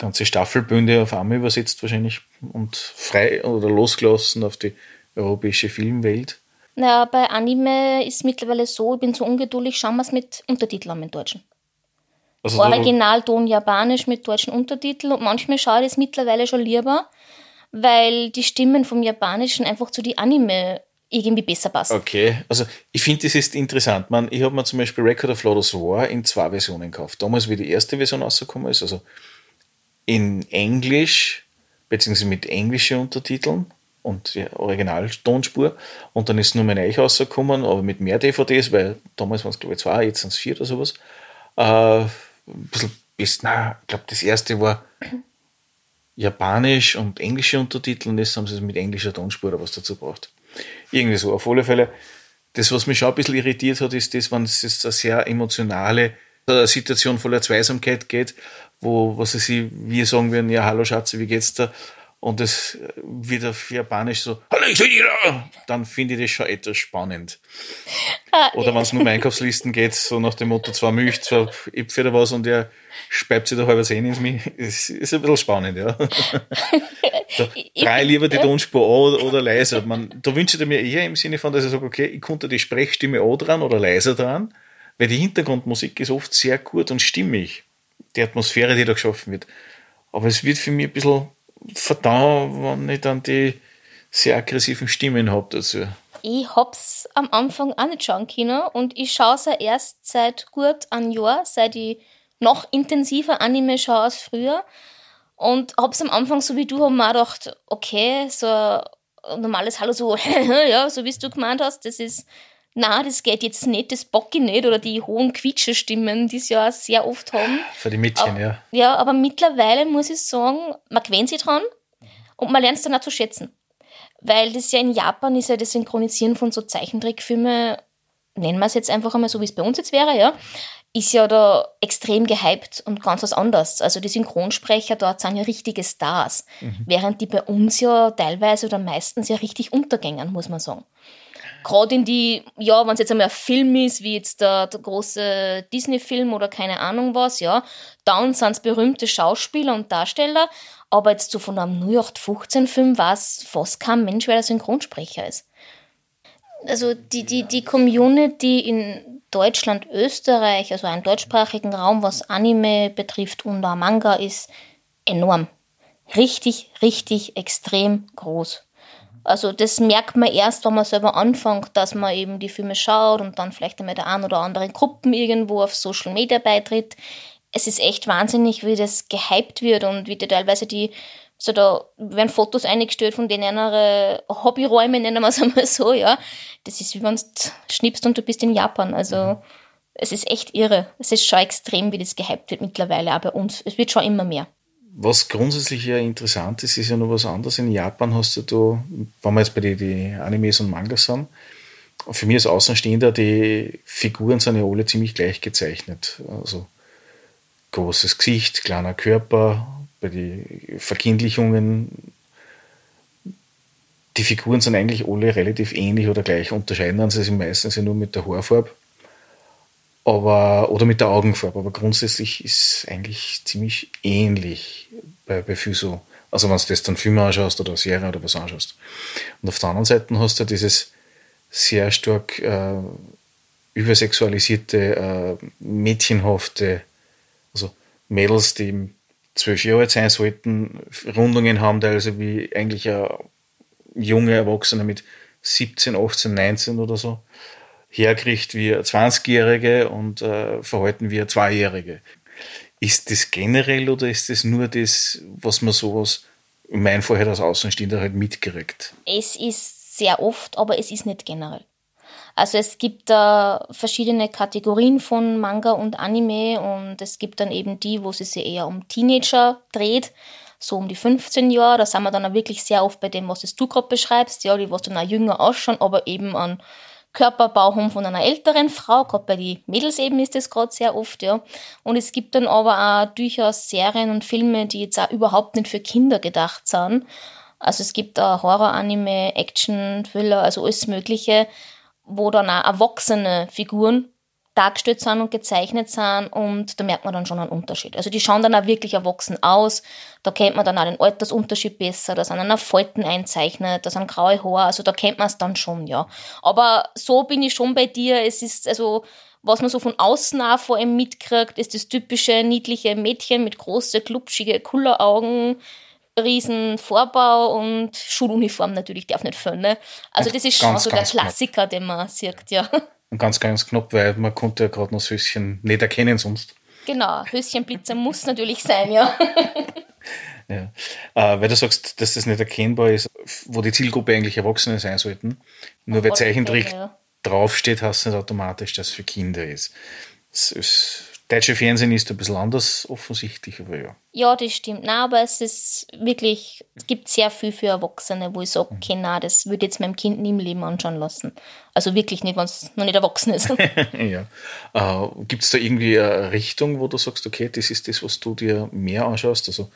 ganze Staffelbünde auf einmal übersetzt wahrscheinlich und frei oder losgelassen auf die europäische Filmwelt. Naja, bei Anime ist es mittlerweile so, ich bin so ungeduldig, schauen wir es mit Untertiteln an, mit Deutschen. Also Originalton Japanisch mit deutschen Untertiteln und manchmal schaue ich es mittlerweile schon lieber, weil die Stimmen vom Japanischen einfach zu die Anime irgendwie besser passen. Okay, also ich finde, das ist interessant. Man, ich habe mir zum Beispiel Record of Lotus War in zwei Versionen gekauft. Damals, wie die erste Version rausgekommen ist, also in Englisch, beziehungsweise mit englischen Untertiteln und die Originaltonspur. Und dann ist nur mein Eich rausgekommen, aber mit mehr DVDs, weil damals waren es glaube ich zwei, jetzt sind es vier oder sowas. Äh, ein bisschen bis, na, ich glaube, das erste war Japanisch und englische Untertitel und jetzt haben sie es mit englischer Tonspur oder was dazu braucht. Irgendwie so. Auf alle Fälle, das, was mich schon ein bisschen irritiert hat, ist das, wenn es eine sehr emotionale Situation voller Zweisamkeit geht, wo, was sie, wir sagen würden, ja, hallo Schatze, wie geht's da? Und es wird auf Japanisch so, hallo, ich dann finde ich das schon etwas spannend. Ah, oder wenn es nur um Einkaufslisten geht, so nach dem Motto, zwei Milch, zwei Äpfel oder was und er speibt sich da halber Zehn ins Milch, ist, ist ein bisschen spannend, ja. drei lieber die Tonspur an oder leiser. Man, da wünsche ich mir eher im Sinne von, dass ich sage, okay, ich konnte die Sprechstimme an dran oder leiser dran, weil die Hintergrundmusik ist oft sehr gut und stimmig die Atmosphäre, die da geschaffen wird. Aber es wird für mich ein bisschen verdammt, wenn ich dann die sehr aggressiven Stimmen habe dazu. Ich hab's am Anfang auch nicht schauen können und ich schaue es erst seit gut einem Jahr, seit ich noch intensiver Anime schaue als früher. Und hab's am Anfang, so wie du, hab mir auch gedacht, okay, so ein normales Hallo, so, ja, so wie du gemeint hast, das ist na, das geht jetzt nicht, das bock ich nicht, oder die hohen Quietscherstimmen, die sie ja sehr oft haben. Für die Mädchen, aber, ja. Ja, aber mittlerweile muss ich sagen, man gewöhnt sich dran und man lernt es dann auch zu schätzen. Weil das ja in Japan ist ja das Synchronisieren von so Zeichentrickfilmen, nennen wir es jetzt einfach einmal so, wie es bei uns jetzt wäre, ja, ist ja da extrem gehypt und ganz was anderes. Also die Synchronsprecher dort sind ja richtige Stars, mhm. während die bei uns ja teilweise oder meistens ja richtig untergängen, muss man sagen gerade in die, ja, wenn es jetzt einmal ein Film ist, wie jetzt der, der große Disney-Film oder keine Ahnung was, ja, dann sind es berühmte Schauspieler und Darsteller, aber jetzt so von einem 0815-Film weiß fast kein Mensch, wer der Synchronsprecher ist. Also die, die, die Community in Deutschland, Österreich, also einen deutschsprachigen Raum, was Anime betrifft und auch Manga, ist enorm. Richtig, richtig extrem groß. Also das merkt man erst, wenn man selber anfängt, dass man eben die Filme schaut und dann vielleicht einmal der ein oder anderen Gruppen irgendwo auf Social Media beitritt. Es ist echt wahnsinnig, wie das gehypt wird und wie die teilweise die, so da werden Fotos eingestellt von den anderen Hobbyräumen, nennen wir es einmal so, ja. Das ist wie wenn du schnippst und du bist in Japan. Also es ist echt irre. Es ist schon extrem, wie das gehypt wird mittlerweile, bei uns. Es wird schon immer mehr. Was grundsätzlich ja interessant ist, ist ja noch was anderes. In Japan hast du da, wenn wir jetzt bei den die Animes und Mangas sind, für mich als Außenstehender, die Figuren sind ja alle ziemlich gleich gezeichnet. Also großes Gesicht, kleiner Körper, bei den Verkindlichungen die Figuren sind eigentlich alle relativ ähnlich oder gleich. Unterscheiden sie sich meistens nur mit der Haarfarbe aber, oder mit der Augenfarbe. Aber grundsätzlich ist eigentlich ziemlich ähnlich bei, bei Füso. Also wenn du das dann Film anschaust oder Serie oder was anschaust. Und auf der anderen Seite hast du dieses sehr stark äh, übersexualisierte, äh, mädchenhafte, also Mädels, die zwölf Jahre alt sein sollten, Rundungen haben, also wie eigentlich ein junge Erwachsene mit 17, 18, 19 oder so herkriegt wie 20-Jährige und äh, verhalten wie Zweijährige. Ist das generell oder ist das nur das, was man sowas in meinem Vorher als Außenstehender halt mitkriegt? Es ist sehr oft, aber es ist nicht generell. Also es gibt da äh, verschiedene Kategorien von Manga und Anime und es gibt dann eben die, wo sie sich eher um Teenager dreht, so um die 15 Jahre. Da sind wir dann auch wirklich sehr oft bei dem, was du gerade beschreibst, ja, die was dann auch jünger ausschauen, aber eben an Körperbau haben von einer älteren Frau, gerade bei den Mädels eben ist das gerade sehr oft, ja. Und es gibt dann aber auch durchaus Serien und Filme, die jetzt auch überhaupt nicht für Kinder gedacht sind. Also es gibt auch Horror-Anime, Action, Thriller, also alles Mögliche, wo dann auch erwachsene Figuren dargestellt sind und gezeichnet sind und da merkt man dann schon einen Unterschied. Also die schauen dann auch wirklich erwachsen aus, da kennt man dann auch den Altersunterschied besser, da sind dann auch Falten einzeichnet, da sind graue Haare, also da kennt man es dann schon, ja. Aber so bin ich schon bei dir, es ist also was man so von außen auch vor allem mitkriegt, ist das typische niedliche Mädchen mit große, klubschige Kulleraugen, riesen Vorbau und Schuluniform natürlich darf nicht fehlen. Ne? Also das ist schon ganz, so der Klassiker, knapp. den man sieht, ja. Und ganz, ganz knapp, weil man konnte ja gerade noch das Höschen nicht erkennen sonst. Genau, Höschenblitzer muss natürlich sein, ja. ja. Äh, weil du sagst, dass das nicht erkennbar ist, wo die Zielgruppe eigentlich Erwachsene sein sollten. Nur weil Zeichentrick ja. draufsteht, heißt es nicht automatisch, dass es für Kinder ist. Das ist deutsche Fernsehen ist ein bisschen anders offensichtlich, aber ja. Ja, das stimmt. Nein, aber es ist wirklich, es gibt sehr viel für Erwachsene, wo ich sage, okay, nein, das würde jetzt meinem Kind nie im Leben anschauen lassen. Also wirklich nicht, wenn es noch nicht erwachsen ist. ja. Äh, gibt es da irgendwie eine Richtung, wo du sagst, okay, das ist das, was du dir mehr anschaust? Also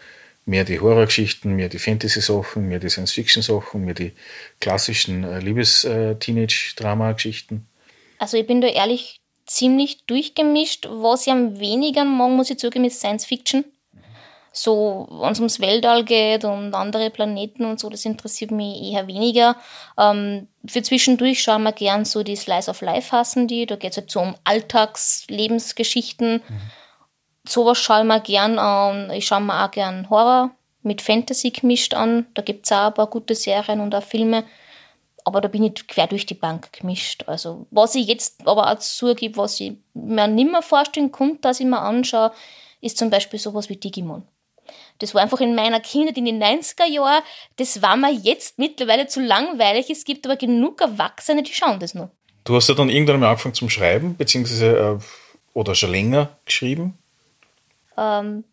mehr die Horrorgeschichten, mehr die Fantasy-Sachen, mehr die Science-Fiction-Sachen, mehr die klassischen äh, Liebes-Teenage-Drama-Geschichten? Also ich bin da ehrlich ziemlich durchgemischt. Was ich am weniger mag, muss ich zugeben, ist Science Fiction. So, wenn es ums Weltall geht und andere Planeten und so, das interessiert mich eher weniger. Ähm, für zwischendurch schauen wir gern so die Slice of Life hassen die. Da geht es halt so um Alltagslebensgeschichten. Mhm. Sowas schaue ich mir gern an. Ich schaue mir auch gern Horror mit Fantasy gemischt an. Da gibt es auch ein paar gute Serien und auch Filme aber da bin ich quer durch die Bank gemischt. Also, was ich jetzt aber auch zugebe, was ich mir nicht mehr vorstellen konnte, dass ich mir anschaue, ist zum Beispiel sowas wie Digimon. Das war einfach in meiner Kindheit in den 90er Jahren, das war mir jetzt mittlerweile zu langweilig. Es gibt aber genug Erwachsene, die schauen das noch. Du hast ja dann irgendwann mal angefangen zum Schreiben, beziehungsweise äh, oder schon länger geschrieben? Ähm,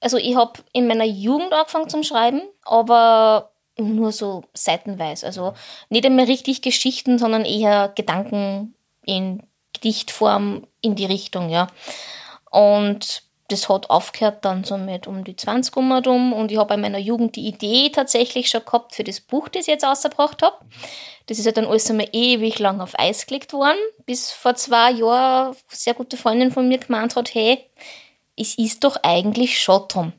also ich habe in meiner Jugend angefangen zum Schreiben, aber nur so seitenweise. Also nicht einmal richtig Geschichten, sondern eher Gedanken in Gedichtform in die Richtung, ja. Und das hat aufgehört dann so mit um die 20 um und ich habe in meiner Jugend die Idee tatsächlich schon gehabt für das Buch, das ich jetzt ausgebracht habe. Das ist ja dann alles einmal ewig lang auf Eis gelegt worden, bis vor zwei Jahren eine sehr gute Freundin von mir gemeint hat, hey, es ist doch eigentlich schon drum.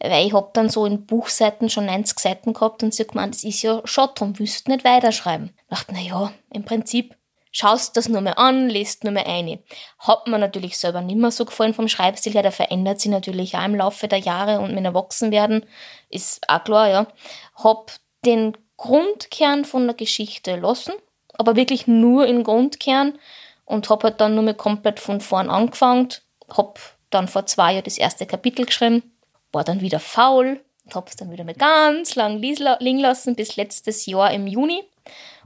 Weil ich habe dann so in Buchseiten schon 90 Seiten gehabt und sie hat gemeint, das ist ja drum, willst du nicht weiterschreiben. Ich dachte, naja, im Prinzip schaust das nur mal an, lest nur mal ein. Hat mir natürlich selber nicht mehr so gefallen vom Schreibstil her, der verändert sich natürlich auch im Laufe der Jahre und mit Erwachsenwerden, ist auch klar, ja. Hab den Grundkern von der Geschichte lassen, aber wirklich nur im Grundkern und hab halt dann nur mal komplett von vorn angefangen, hab dann vor zwei Jahren das erste Kapitel geschrieben war dann wieder faul und habe es dann wieder mal ganz lang liegen lassen bis letztes Jahr im Juni.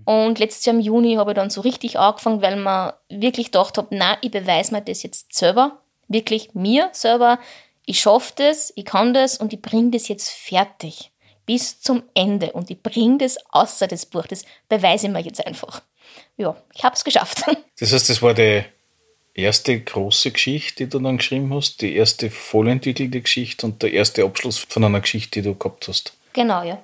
Und letztes Jahr im Juni habe ich dann so richtig angefangen, weil man wirklich gedacht habe, na, ich beweise mir das jetzt selber, wirklich mir selber. Ich schaffe das, ich kann das und ich bringe das jetzt fertig bis zum Ende und ich bringe das außer das Buch. Das beweise ich mir jetzt einfach. Ja, ich habe es geschafft. Das heißt, das war die erste große Geschichte, die du dann geschrieben hast, die erste vollentwickelte Geschichte und der erste Abschluss von einer Geschichte, die du gehabt hast. Genau, ja.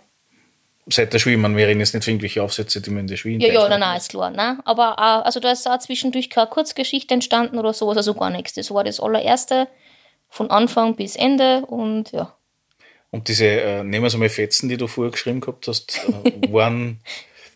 seit der Schule, man wäre jetzt nicht für irgendwelche Aufsätze, die man in der Schule Ja, ja, nein, nein, ist klar. Nein. Aber auch, also da ist auch zwischendurch keine Kurzgeschichte entstanden oder sowas, also gar nichts. Das war das allererste von Anfang bis Ende und ja. Und diese, äh, nehmen wir es einmal Fetzen, die du vorher geschrieben gehabt hast, äh, waren,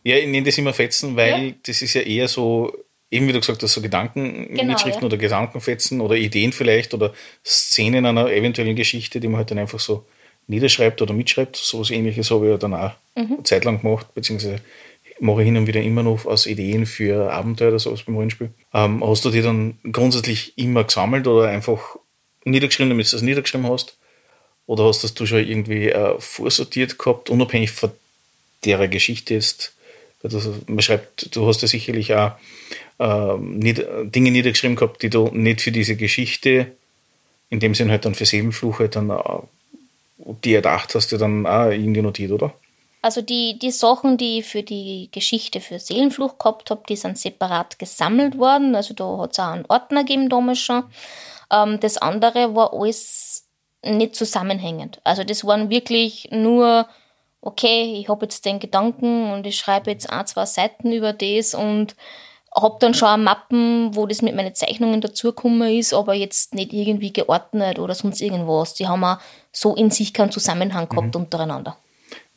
ja, ich nenne das immer Fetzen, weil Ja. das ist ja eher so, eben wie du gesagt hast, so Gedankenmitschriften Genau, ja. oder Gedankenfetzen oder Ideen vielleicht oder Szenen einer eventuellen Geschichte, die man halt dann einfach so niederschreibt oder mitschreibt. So was ähnliches habe ich ja dann auch Mhm. eine Zeit lang gemacht, beziehungsweise mache ich hin und wieder immer noch aus Ideen für Abenteuer oder sowas beim Rollenspiel. Ähm, hast du die dann grundsätzlich immer gesammelt oder einfach niedergeschrieben, damit du das niedergeschrieben hast? Oder hast das du schon irgendwie äh, vorsortiert gehabt, unabhängig von der Geschichte ist? Das, man schreibt, du hast ja sicherlich auch ähm, nied, Dinge niedergeschrieben gehabt, die du nicht für diese Geschichte, in dem Sinn halt dann für Seelenfluch halt dann äh, die erdacht hast, du dann auch irgendwie notiert, oder? Also die, die Sachen, die ich für die Geschichte für Seelenfluch gehabt habe, die sind separat gesammelt worden. Also da hat es auch einen Ordner gegeben damals schon. Ähm, das andere war alles nicht zusammenhängend. Also das waren wirklich nur, okay, ich habe jetzt den Gedanken und ich schreibe jetzt ein, zwei Seiten über das und habe dann schon eine Mappen, wo das mit meinen Zeichnungen dazugekommen ist, aber jetzt nicht irgendwie geordnet oder sonst irgendwas. Die haben auch so in sich keinen Zusammenhang gehabt untereinander.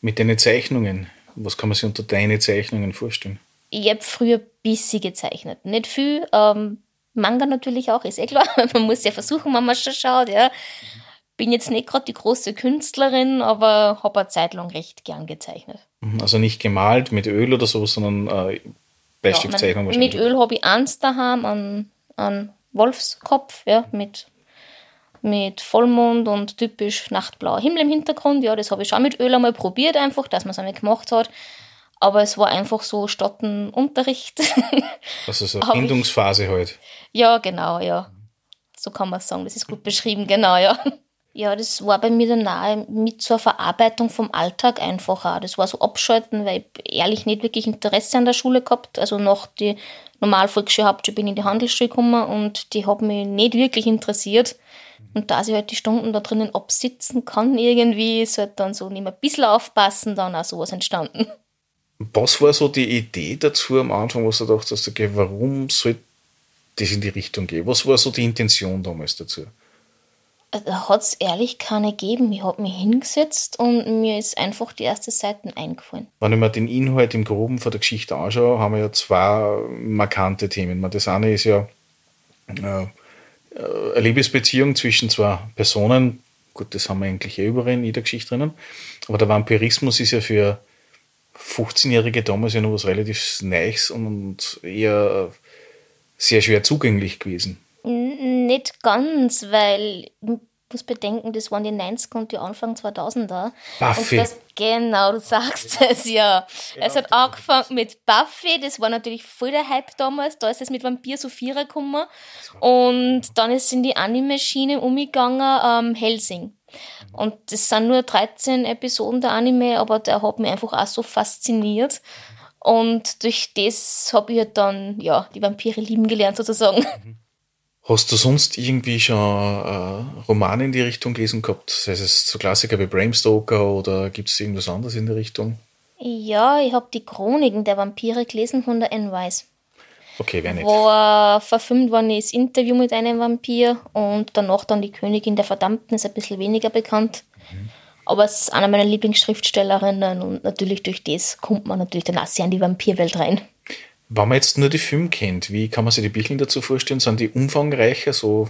Mit deinen Zeichnungen, was kann man sich unter deine Zeichnungen vorstellen? Ich habe früher bisschen gezeichnet. Nicht viel. Ähm, Manga natürlich auch, ist eh klar. Man muss ja versuchen, wenn man schon schaut. Ja. Bin jetzt nicht gerade die große Künstlerin, aber habe eine Zeit lang recht gern gezeichnet. Mhm, Also nicht gemalt mit Öl oder so, sondern äh, Bleistiftzeichnung Ja, wahrscheinlich. mit Öl habe ich eins daheim, an, an Wolfskopf, ja, mit, mit Vollmond und typisch nachtblauer Himmel im Hintergrund. Ja, das habe ich schon mit Öl einmal probiert, einfach, dass man es einmal gemacht hat. Aber es war einfach so statt ein Unterricht. Also so eine Findungsphase halt. Ja, genau, ja. So kann man sagen, das ist gut beschrieben, genau, ja. Ja, das war bei mir dann nahe mit zur Verarbeitung vom Alltag einfach auch. Das war so abschalten, weil ich ehrlich nicht wirklich Interesse an der Schule gehabt. Also nach die Normalvolksschule Hauptschule bin ich in die Handelsschule gekommen und die hat mich nicht wirklich interessiert. Und da ich halt die Stunden da drinnen absitzen kann, irgendwie ist halt dann so nicht mehr ein bisschen aufpassen, dann auch sowas entstanden. Was war so die Idee dazu am Anfang, was du dachtest, okay, warum soll das in die Richtung gehen? Was war so die Intention damals dazu? Da hat es ehrlich keine gegeben. Ich habe mich hingesetzt und mir ist einfach die erste Seite eingefallen. Wenn ich mir den Inhalt im Groben von der Geschichte anschaue, haben wir ja zwei markante Themen. Das eine ist ja äh, eine Liebesbeziehung zwischen zwei Personen. Gut, das haben wir eigentlich eh überall in jeder Geschichte drinnen. Aber der Vampirismus ist ja für 15-Jährige damals ja noch was relativ Neues und eher sehr schwer zugänglich gewesen. Nicht ganz, weil ich muss bedenken, das waren die 90er und die Anfang 2000er. Buffy. Das, genau, du sagst es ja. Es hat angefangen mit Buffy, das war natürlich voll der Hype damals. Da ist es mit Vampir Sophia gekommen. Und dann ist in die Anime-Schiene umgegangen, ähm, Helsing. Und das sind nur 13 Episoden der Anime, aber der hat mich einfach auch so fasziniert. Und durch das habe ich halt dann ja, die Vampire lieben gelernt, sozusagen. Hast du sonst irgendwie schon äh, Romane in die Richtung gelesen gehabt? Sei es so Klassiker wie Bram Stoker oder gibt es irgendwas anderes in der Richtung? Ja, ich habe die Chroniken der Vampire gelesen von der Anne Weiss. Okay, wer nicht. Wo äh, verfilmt worden ist Interview mit einem Vampir und danach dann die Königin der Verdammten, ist ein bisschen weniger bekannt. Aber es ist einer meiner Lieblingsschriftstellerinnen und natürlich durch das kommt man natürlich dann auch sehr in die Vampirwelt rein. Wenn man jetzt nur die Filme kennt, wie kann man sich die Bücher dazu vorstellen? Sind die umfangreicher, so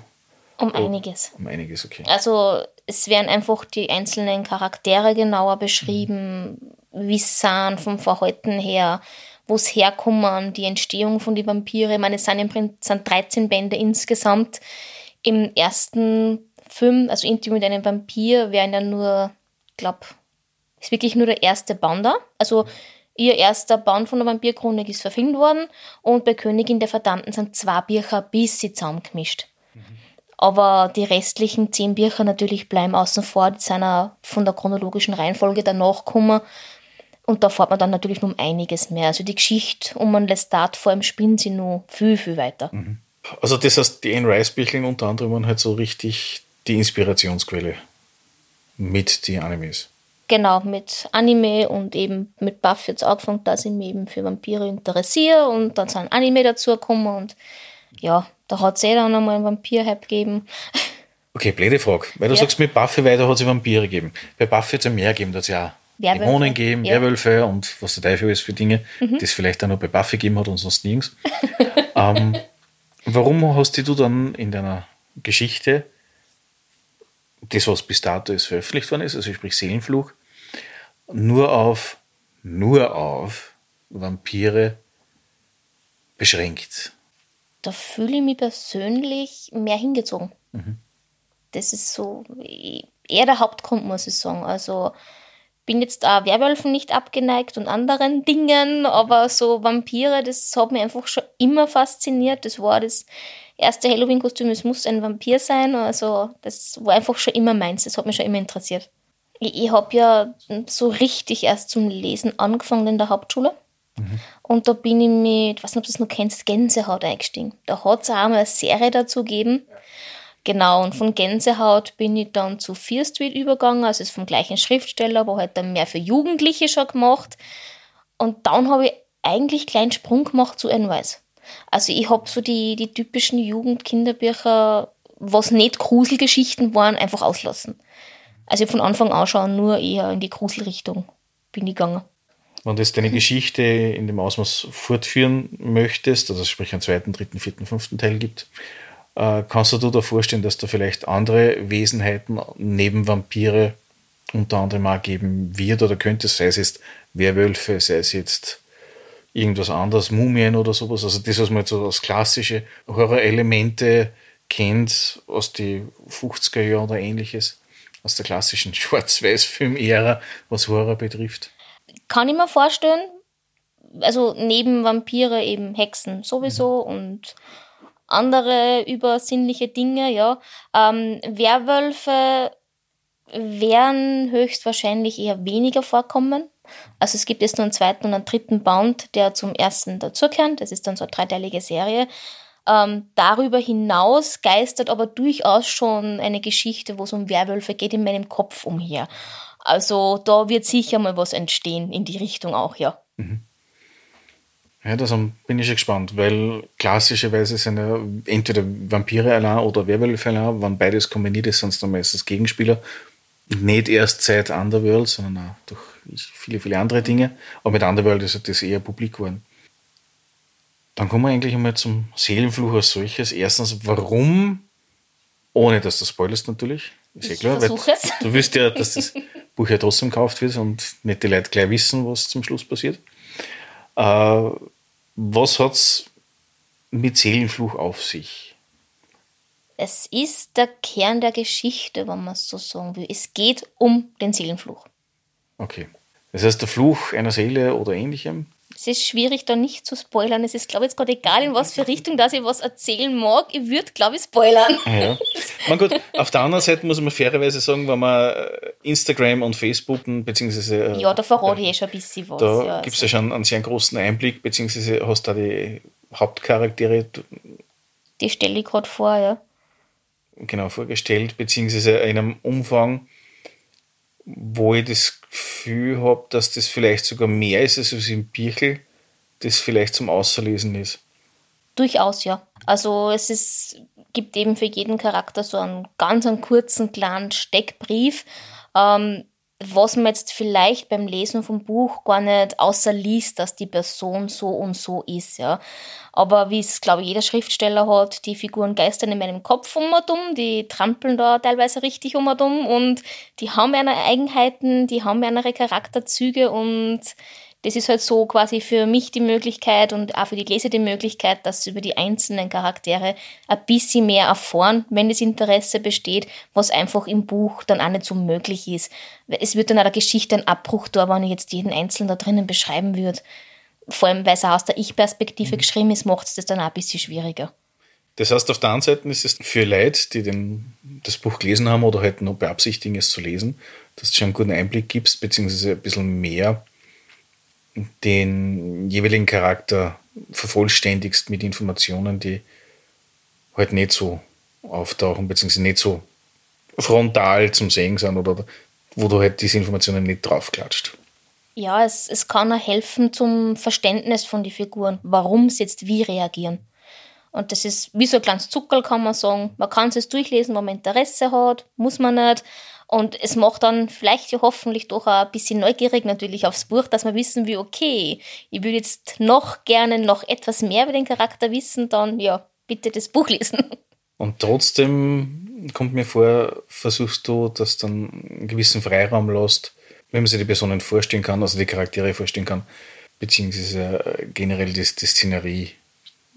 Um einiges. um einiges, okay. Also es werden einfach die einzelnen Charaktere genauer beschrieben, wie sie sind vom Verhalten her, wo es herkommen, die Entstehung von den Vampire. Ich meine, es sind im Prinzip sind 13 Bände insgesamt. Im ersten Film, also Interview mit einem Vampir, wären ja nur, ich glaube, ist wirklich nur der erste Band da. Also ihr erster Band von der Vampirchronik ist verfilmt worden und bei Königin der Verdammten sind zwei Bücher ein bisschen zusammengemischt. Aber die restlichen zehn Bücher natürlich bleiben außen vor, die sind auch von der chronologischen Reihenfolge danach gekommen. Und da fährt man dann natürlich noch um einiges mehr. Also die Geschichte um einen Lestat vor allem spinnen sie noch viel, viel weiter. Also das heißt, die Anne Rice Bücher unter anderem waren halt so richtig die Inspirationsquelle mit die Animes. Genau, mit Anime und eben mit Buff jetzt angefangen, dass ich mich eben für Vampire interessiere und dann sind Anime dazu gekommen und ja, da hat es eh dann einmal einen Vampir-Hype gegeben. Okay, blöde Frage. Weil du ja. sagst, mit Buffy weiter hat es Vampire gegeben. Bei Buffy hat es mehr gegeben, da hat es ja Werwölfe. Dämonen gegeben, ja. Werwölfe und was der Teufel ist für Dinge, mhm. die es vielleicht auch noch bei Buffy gegeben hat und sonst nirgends. ähm, warum hast du dann in deiner Geschichte das, was bis dato ist veröffentlicht worden ist, also sprich Seelenfluch, nur auf, nur auf Vampire beschränkt? Da fühle ich mich persönlich mehr hingezogen. Mhm. Das ist so eher der Hauptgrund, muss ich sagen. Also bin jetzt auch Werwölfen nicht abgeneigt und anderen Dingen, aber so Vampire, das hat mich einfach schon immer fasziniert. Das war das erste Halloween-Kostüm, es muss ein Vampir sein. Also das war einfach schon immer meins, das hat mich schon immer interessiert. Ich, ich habe ja so richtig erst zum Lesen angefangen in der Hauptschule. Mhm. Und da bin ich mit, ich weiß nicht, ob du das noch kennst, Gänsehaut eingestiegen. Da hat es auch mal eine Serie dazu gegeben. Genau, und von Gänsehaut bin ich dann zu Fear Street übergegangen, also ist vom gleichen Schriftsteller, aber halt dann mehr für Jugendliche schon gemacht. Und dann habe ich eigentlich kleinen Sprung gemacht zu Enwise. Also ich habe so die, die typischen Jugendkinderbücher, was nicht Gruselgeschichten waren, einfach auslassen. Also ich von Anfang an schon nur eher in die Gruselrichtung bin ich gegangen. Wenn du deine Geschichte in dem Ausmaß fortführen möchtest, also sprich einen zweiten, dritten, vierten, fünften Teil gibt, äh, kannst du dir da vorstellen, dass da vielleicht andere Wesenheiten neben Vampire unter anderem auch geben wird oder könnte es, sei es jetzt Werwölfe, sei es jetzt irgendwas anderes, Mumien oder sowas. Also das, was man jetzt so als klassische Horrorelemente kennt aus den 50er Jahren oder ähnliches, aus der klassischen Schwarz-Weiß-Film-Ära, was Horror betrifft. Kann ich mir vorstellen. Also neben Vampire eben Hexen sowieso mhm. und andere übersinnliche Dinge, ja. Ähm, Werwölfe werden höchstwahrscheinlich eher weniger vorkommen. Also es gibt jetzt nur einen zweiten und einen dritten Band, der zum ersten dazugehört. Das ist dann so eine dreiteilige Serie. Ähm, darüber hinaus geistert aber durchaus schon eine Geschichte, wo es um Werwölfe geht, in meinem Kopf umher. Also da wird sicher mal was entstehen in die Richtung auch, ja. Mhm. Ja, da bin ich gespannt, weil klassischerweise sind ja entweder Vampire allein oder Werwölfe allein, wenn beides kombiniert ist, sind es dann meistens Gegenspieler. Nicht erst seit Underworld, sondern auch durch viele, viele andere Dinge. Aber mit Underworld ist das eher publik geworden. Dann kommen wir eigentlich einmal zum Seelenfluch als solches. Erstens, warum, ohne dass du spoilerst natürlich, ist ja klar, weil du wirst ja, dass das Buch ja trotzdem gekauft wird und nicht die Leute gleich wissen, was zum Schluss passiert. Äh, was hat es mit Seelenfluch auf sich? Es ist der Kern der Geschichte, wenn man es so sagen will. Es geht um den Seelenfluch. Okay. Das heißt, der Fluch einer Seele oder ähnlichem? Es ist schwierig, da nicht zu spoilern. Es ist, glaube ich, jetzt gerade egal, in was für Richtung dass ich was erzählen mag. Ich würde, glaube ich, spoilern. Ja. Man gut, auf der anderen Seite muss man fairerweise sagen, wenn man äh, Instagram und Facebook beziehungsweise äh, Ja, da verrate ich eh schon ein bisschen was. Da ja, gibt es also. ja schon einen sehr großen Einblick, beziehungsweise hast du da die Hauptcharaktere. Die stelle ich gerade vor, ja. Genau, vorgestellt, beziehungsweise in einem Umfang, wo ich das Gefühl habe, dass das vielleicht sogar mehr ist als im Birchel, das vielleicht zum Außerlesen ist. Durchaus, ja. Also es ist, gibt eben für jeden Charakter so einen ganz einen kurzen, kleinen Steckbrief. Ähm, was man jetzt vielleicht beim Lesen vom Buch gar nicht außer liest, dass die Person so und so ist, ja. Aber wie es, glaube ich, jeder Schriftsteller hat, die Figuren geistern in meinem Kopf um und um, die trampeln da teilweise richtig um und um und die haben ihre Eigenheiten, die haben ihre Charakterzüge und das ist halt so quasi für mich die Möglichkeit und auch für die Leser die Möglichkeit, dass sie über die einzelnen Charaktere ein bisschen mehr erfahren, wenn das Interesse besteht, was einfach im Buch dann auch nicht so möglich ist. Es wird dann auch der Geschichte ein Abbruch da, wenn ich jetzt jeden Einzelnen da drinnen beschreiben würde. Vor allem, weil es auch aus der Ich-Perspektive mhm. geschrieben ist, macht es das dann auch ein bisschen schwieriger. Das heißt, auf der einen Seite ist es für Leute, die den, das Buch gelesen haben oder halt nur beabsichtigen, es zu lesen, dass du schon einen guten Einblick gibst, beziehungsweise ein bisschen mehr den jeweiligen Charakter vervollständigst mit Informationen, die halt nicht so auftauchen, beziehungsweise nicht so frontal zum Sehen sind oder wo du halt diese Informationen nicht draufklatscht. Ja, es, es kann auch helfen zum Verständnis von den Figuren, warum sie jetzt wie reagieren. Und das ist wie so ein kleines Zuckerl, kann man sagen. Man kann es durchlesen, wenn man Interesse hat, muss man nicht. Und es macht dann vielleicht ja hoffentlich doch ein bisschen neugierig natürlich aufs Buch, dass wir wissen, wie okay, ich würde jetzt noch gerne noch etwas mehr über den Charakter wissen, dann ja, bitte das Buch lesen. Und trotzdem kommt mir vor, versuchst du, dass dann einen gewissen Freiraum lässt, wenn man sich die Personen vorstellen kann, also die Charaktere vorstellen kann, beziehungsweise generell die, die Szenerie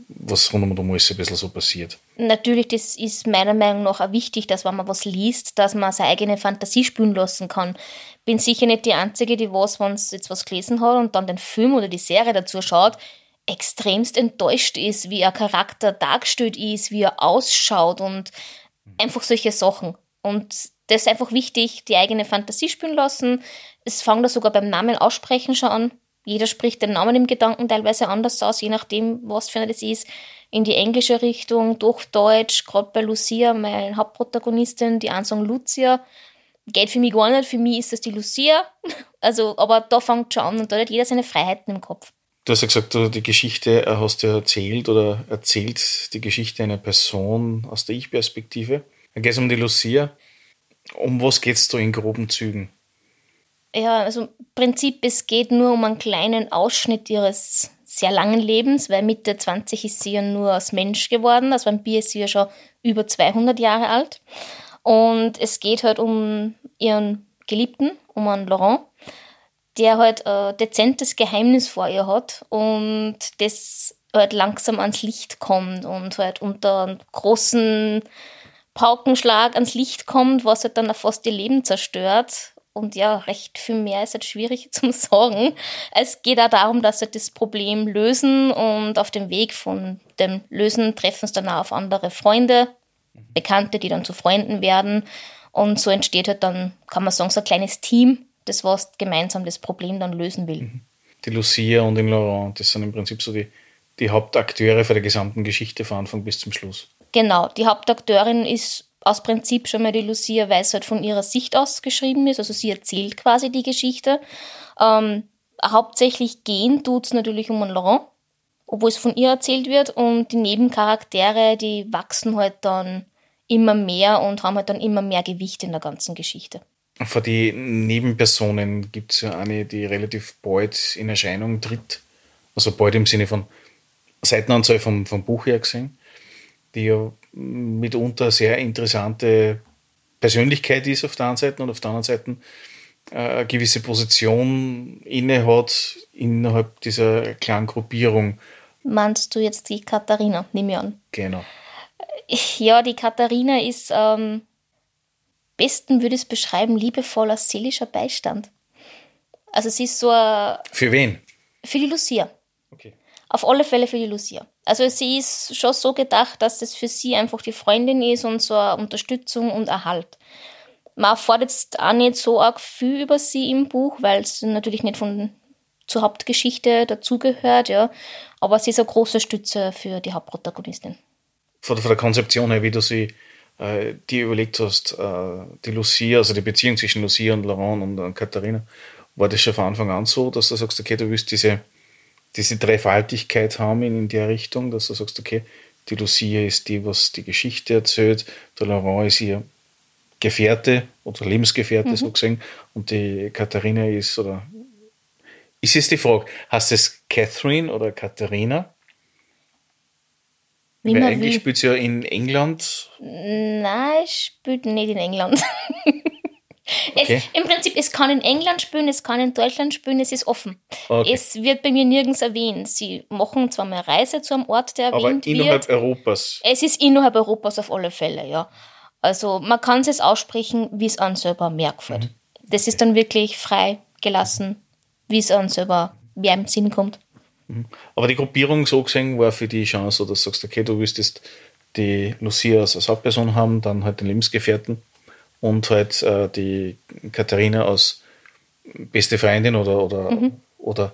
was rund um alles ein bisschen so passiert. Natürlich, das ist meiner Meinung nach auch wichtig, dass wenn man was liest, dass man seine eigene Fantasie spüren lassen kann. Bin sicher nicht die Einzige, die was, wenn sie jetzt was gelesen hat und dann den Film oder die Serie dazu schaut, extremst enttäuscht ist, wie ein Charakter dargestellt ist, wie er ausschaut und einfach solche Sachen. Und das ist einfach wichtig, die eigene Fantasie spüren lassen. Es fängt da sogar beim Namen aussprechen schon an jeder spricht den Namen im Gedanken teilweise anders aus, je nachdem, was für eine das ist. In die englische Richtung, durch Deutsch, gerade bei Lucia, meine Hauptprotagonistin, die sagen Lucia. Geht für mich gar nicht, für mich ist das die Lucia. Also, aber da fängt schon an und da hat jeder seine Freiheiten im Kopf. Du hast ja gesagt, die Geschichte äh, hast du erzählt oder erzählt die Geschichte einer Person aus der Ich-Perspektive. Da geht es um die Lucia. Um was geht es da in groben Zügen? Ja, also im Prinzip, es geht nur um einen kleinen Ausschnitt ihres sehr langen Lebens, weil Mitte 20 ist sie ja nur als Mensch geworden, als Vampir ist sie ja schon über 200 Jahre alt. Und es geht halt um ihren Geliebten, um einen Laurent, der halt ein dezentes Geheimnis vor ihr hat und das halt langsam ans Licht kommt und halt unter einem großen Paukenschlag ans Licht kommt, was halt dann fast ihr Leben zerstört und ja, recht viel mehr ist halt schwierig zu sagen. Es geht auch darum, dass sie das Problem lösen und auf dem Weg von dem Lösen treffen sie dann auch auf andere Freunde, Bekannte, die dann zu Freunden werden. Und so entsteht halt dann, kann man sagen, so ein kleines Team, das was gemeinsam das Problem dann lösen will. Mhm. Die Lucia und den Laurent, das sind im Prinzip so die, die Hauptakteure für die gesamten Geschichte von Anfang bis zum Schluss. Genau, die Hauptakteurin ist aus Prinzip schon mal die Lucia, weil es halt von ihrer Sicht aus geschrieben ist. Also sie erzählt quasi die Geschichte. Ähm, hauptsächlich gehen tut es natürlich um Laurent, obwohl es von ihr erzählt wird. Und die Nebencharaktere, die wachsen halt dann immer mehr und haben halt dann immer mehr Gewicht in der ganzen Geschichte. Für die Nebenpersonen gibt es ja eine, die relativ bald in Erscheinung tritt. Also bald im Sinne von Seitenanzahl vom, vom Buch her gesehen, die ja mitunter sehr interessante Persönlichkeit ist auf der einen Seite und auf der anderen Seite äh, eine gewisse Position innehat innerhalb dieser kleinen Gruppierung. Meinst du jetzt die Katharina, nehme ich an? Genau. Ja, die Katharina ist, ähm, besten würde ich es beschreiben, liebevoller seelischer Beistand. Also sie ist so Für wen? Für die Lucia. Auf alle Fälle für die Lucia. Also sie ist schon so gedacht, dass das für sie einfach die Freundin ist und so eine Unterstützung und Erhalt. Man erfährt jetzt auch nicht so arg viel über sie im Buch, weil es natürlich nicht von zur Hauptgeschichte dazugehört, ja. Aber sie ist eine große Stütze für die Hauptprotagonistin. Von, von der Konzeption her, wie du sie äh, dir überlegt hast, äh, die Lucia, also die Beziehung zwischen Lucia und Laurent und, und Katharina, war das schon von Anfang an so, dass du sagst, okay, du willst diese diese Dreifaltigkeit haben in, der Richtung, dass du sagst, okay, die Lucia ist die, was die Geschichte erzählt, der Laurent ist ihr Gefährte oder Lebensgefährte mhm. so gesehen und die Katharina ist, oder ist jetzt die Frage, heißt es Catherine oder Katharina? Weil eigentlich spielt sie ja in England. Nein, ich spielt nicht in England. Okay. Es, Im Prinzip, es kann in England spielen, es kann in Deutschland spielen, es ist offen. Okay. Es wird bei mir nirgends erwähnt. Sie machen zwar mal Reise zu einem Ort, der erwähnt Aber innerhalb wird. Europas. Es ist innerhalb Europas auf alle Fälle, ja. Also man kann es aussprechen, wie es an selber mehr gefällt. Mhm. Das ist dann wirklich frei gelassen, wie es an selber mehr im Sinn kommt. Mhm. Aber die Gruppierung so gesehen war für die Chance, dass du sagst, okay, du willst jetzt die Lucia als Hauptperson haben, dann halt den Lebensgefährten und halt äh, die Katharina als beste Freundin oder, oder, mhm. oder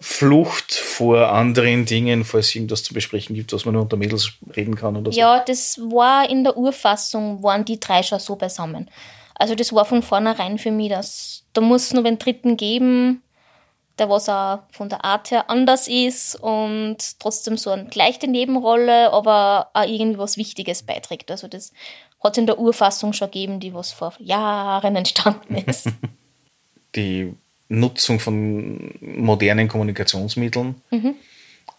Flucht vor anderen Dingen, falls es irgendwas zu besprechen gibt, was man nur unter Mädels reden kann oder so. Ja, das war in der Urfassung, waren die drei schon so beisammen. Also das war von vornherein für mich, dass da muss es nur einen dritten geben, der was auch von der Art her anders ist und trotzdem so eine leichte Nebenrolle, aber auch irgendwie was Wichtiges beiträgt. Also das hat es in der Urfassung schon gegeben, die was vor Jahren entstanden ist. Die Nutzung von modernen Kommunikationsmitteln. Mhm.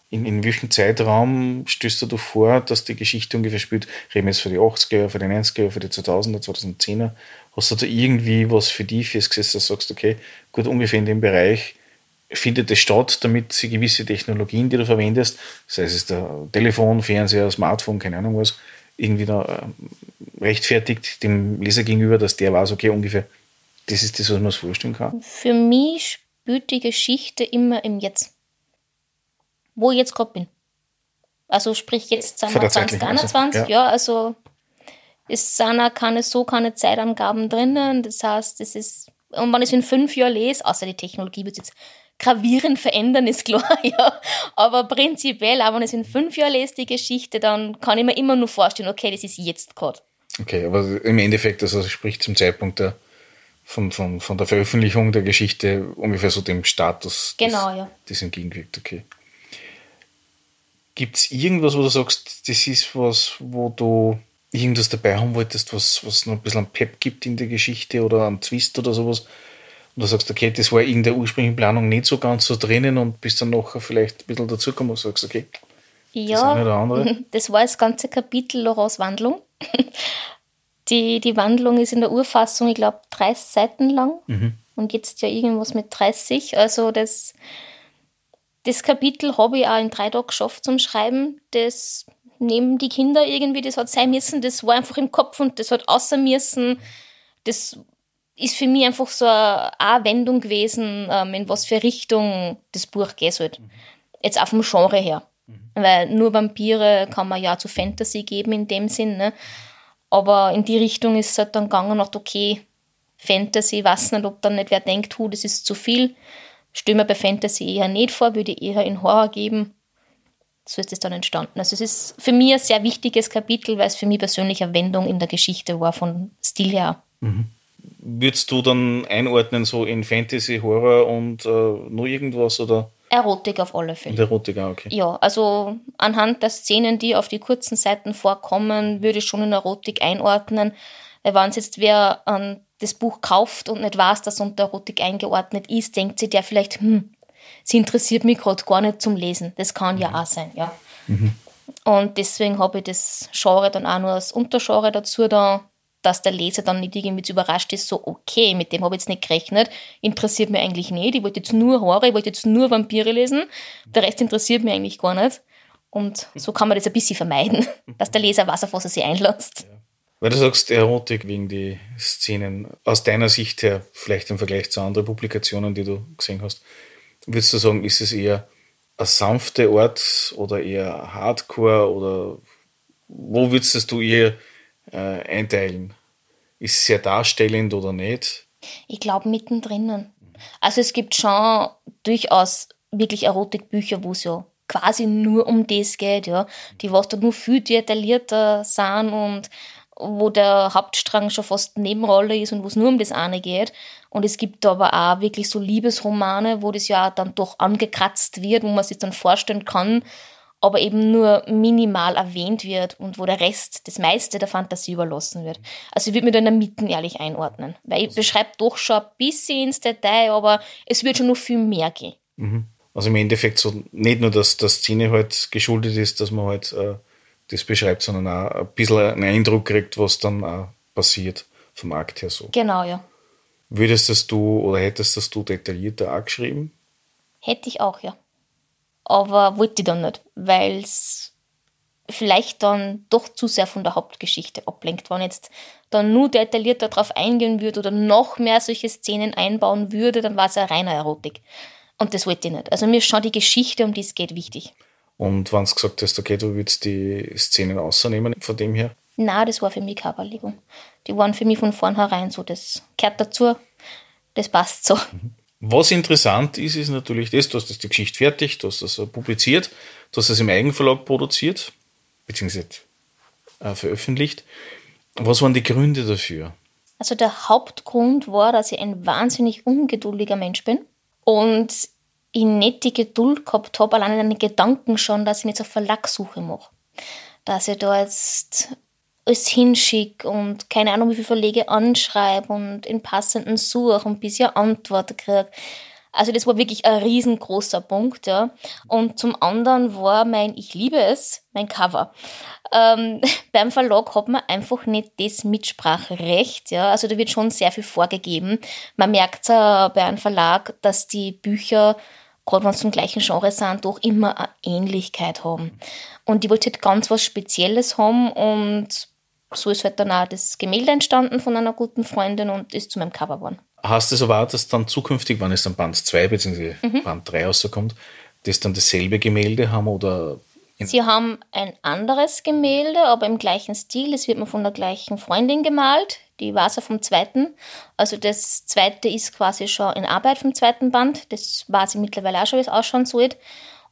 In, in welchem Zeitraum stößt du vor, dass die Geschichte ungefähr spielt? Reden wir jetzt für die 80er, für die 90er, für die 2000er, 2010er. Hast du da irgendwie was für dich festgesetzt, dass du sagst, okay, gut, ungefähr in dem Bereich findet es statt, damit sie gewisse Technologien, die du verwendest, sei es der Telefon, Fernseher, Smartphone, keine Ahnung was, irgendwie da äh, rechtfertigt dem Leser gegenüber, dass der weiß, okay, ungefähr, das ist das, was man sich vorstellen kann. Für mich spielt die Geschichte immer im Jetzt. Wo ich jetzt gerade bin. Also sprich, jetzt sind wir 2021, also, ja. ja, also es sind auch keine, so keine Zeitangaben drinnen. Das heißt, es ist, und wenn ich es in fünf Jahren lese, außer die Technologie wird jetzt gravierend verändern, ist klar, ja. Aber prinzipiell, auch wenn ich es in fünf Jahren lese, die Geschichte, dann kann ich mir immer nur vorstellen, okay, das ist jetzt gerade. Okay, aber im Endeffekt, also sprich zum Zeitpunkt der, von, von, von der Veröffentlichung der Geschichte ungefähr so dem Status genau, des, ja. des entgegengewirkt, okay. Gibt es irgendwas, wo du sagst, das ist was, wo du irgendwas dabei haben wolltest, was, was noch ein bisschen einen Pep gibt in der Geschichte oder einen Twist oder sowas, und du sagst, okay, das war in der ursprünglichen Planung nicht so ganz so drinnen und bist dann nachher vielleicht ein bisschen dazugekommen und sagst, okay, ja, das, andere. das war das ganze Kapitel Laurents Wandlung. Die, die Wandlung ist in der Urfassung, ich glaube, 30 Seiten lang mhm. und jetzt ja irgendwas mit 30. Also das, das Kapitel habe ich auch in drei Tagen geschafft zum Schreiben. Das nehmen die Kinder irgendwie, das hat sein müssen, das war einfach im Kopf und das hat außer müssen. Das ist für mich einfach so eine Wendung gewesen, ähm, in was für Richtung das Buch gehen soll. Mhm. Jetzt auch vom Genre her. Mhm. Weil nur Vampire kann man ja zu Fantasy geben in dem Sinn. Ne? Aber in die Richtung ist es halt dann gegangen und okay, Fantasy, weiß nicht, ob dann nicht wer denkt, hu, das ist zu viel. Stelle mir bei Fantasy eher nicht vor, würde eher in Horror geben. So ist es dann entstanden. Also es ist für mich ein sehr wichtiges Kapitel, weil es für mich persönlich eine Wendung in der Geschichte war, von Stil her. Mhm würdest du dann einordnen, so in Fantasy, Horror und äh, nur irgendwas oder? Erotik auf alle Fälle. Und Erotik, auch, okay. Ja, also anhand der Szenen, die auf die kurzen Seiten vorkommen, würde ich schon in Erotik einordnen. Wenn es jetzt wer ähm, das Buch kauft und nicht weiß, dass unter Erotik eingeordnet ist, denkt sich der vielleicht, hm, sie interessiert mich gerade gar nicht zum Lesen. Das kann ja auch sein, ja. Mhm. Und deswegen habe ich das Genre dann auch nur als Untergenre dazu da dass der Leser dann nicht irgendwie überrascht ist, so, okay, mit dem habe ich jetzt nicht gerechnet, interessiert mich eigentlich nicht, ich wollte jetzt nur Horror, ich wollte jetzt nur Vampire lesen, der Rest interessiert mich eigentlich gar nicht. Und so kann man das ein bisschen vermeiden, dass der Leser weiß, auf was er sich einlässt. Ja. Weil du sagst Erotik wegen die Szenen, aus deiner Sicht her, vielleicht im Vergleich zu anderen Publikationen, die du gesehen hast, würdest du sagen, ist es eher ein sanfter Ort oder eher Hardcore oder wo würdest du eher äh, einteilen? Ist es sehr darstellend oder nicht? Ich glaube mittendrin. Also es gibt schon durchaus wirklich Erotikbücher, wo es ja quasi nur um das geht, ja, die was da nur viel detaillierter sind und wo der Hauptstrang schon fast Nebenrolle ist und wo es nur um das eine geht. Und es gibt aber auch wirklich so Liebesromane, wo das ja dann doch angekratzt wird, wo man sich dann vorstellen kann, aber eben nur minimal erwähnt wird und wo der Rest, das meiste der Fantasie überlassen wird. Also ich würde mich da in der Mitte ehrlich einordnen, weil ich beschreibe doch schon ein bisschen ins Detail, aber es wird schon noch viel mehr gehen. Mhm. Also im Endeffekt so nicht nur, dass das Szene halt geschuldet ist, dass man halt äh, das beschreibt, sondern auch ein bisschen einen Eindruck kriegt, was dann auch passiert vom Akt her so. Genau, ja. Würdest das du oder hättest das du detaillierter auch geschrieben? Hätte ich auch, ja aber wollte ich dann nicht, weil es vielleicht dann doch zu sehr von der Hauptgeschichte ablenkt. Wenn jetzt dann nur detaillierter darauf eingehen würde oder noch mehr solche Szenen einbauen würde, dann war es eine reine Erotik. Und das wollte ich nicht. Also mir ist schon die Geschichte, um die es geht, wichtig. Und wenn du gesagt hast, okay, du würdest die Szenen außernehmen von dem her? Na, das war für mich keine Überlegung. Die waren für mich von vornherein so, das gehört dazu, das passt so. Mhm. Was interessant ist, ist natürlich das, du hast das die Geschichte fertig, du hast das publiziert, du hast das im Eigenverlag produziert, beziehungsweise äh, veröffentlicht. Was waren die Gründe dafür? Also der Hauptgrund war, dass ich ein wahnsinnig ungeduldiger Mensch bin und ich nicht die Geduld gehabt habe, allein an den Gedanken schon, dass ich nicht so Verlagssuche mache. Dass ich da jetzt alles hinschicke und keine Ahnung, wie viele Verlege anschreibe und in passenden suche und bis ich eine Antwort kriege. Also das war wirklich ein riesengroßer Punkt, ja. Und zum anderen war mein Ich liebe es, mein Cover. Ähm, beim Verlag hat man einfach nicht das Mitspracherecht, ja. Also da wird schon sehr viel vorgegeben. Man merkt ja bei einem Verlag, dass die Bücher gerade wenn sie zum gleichen Genre sind, doch immer eine Ähnlichkeit haben. Und ich wollte halt ganz was Spezielles haben und so ist halt dann auch das Gemälde entstanden von einer guten Freundin und ist zu meinem Cover geworden. Hast du es erwartet, dass dann zukünftig, wenn es dann Band 2 bzw. Mhm. Band 3 rauskommt, das dann dasselbe Gemälde haben oder Sie haben ein anderes Gemälde, aber im gleichen Stil. Es wird mir von der gleichen Freundin gemalt. Die war vom zweiten. Also das zweite ist quasi schon in Arbeit vom zweiten Band. Das war sie mittlerweile auch schon, wie es ausschauen soll.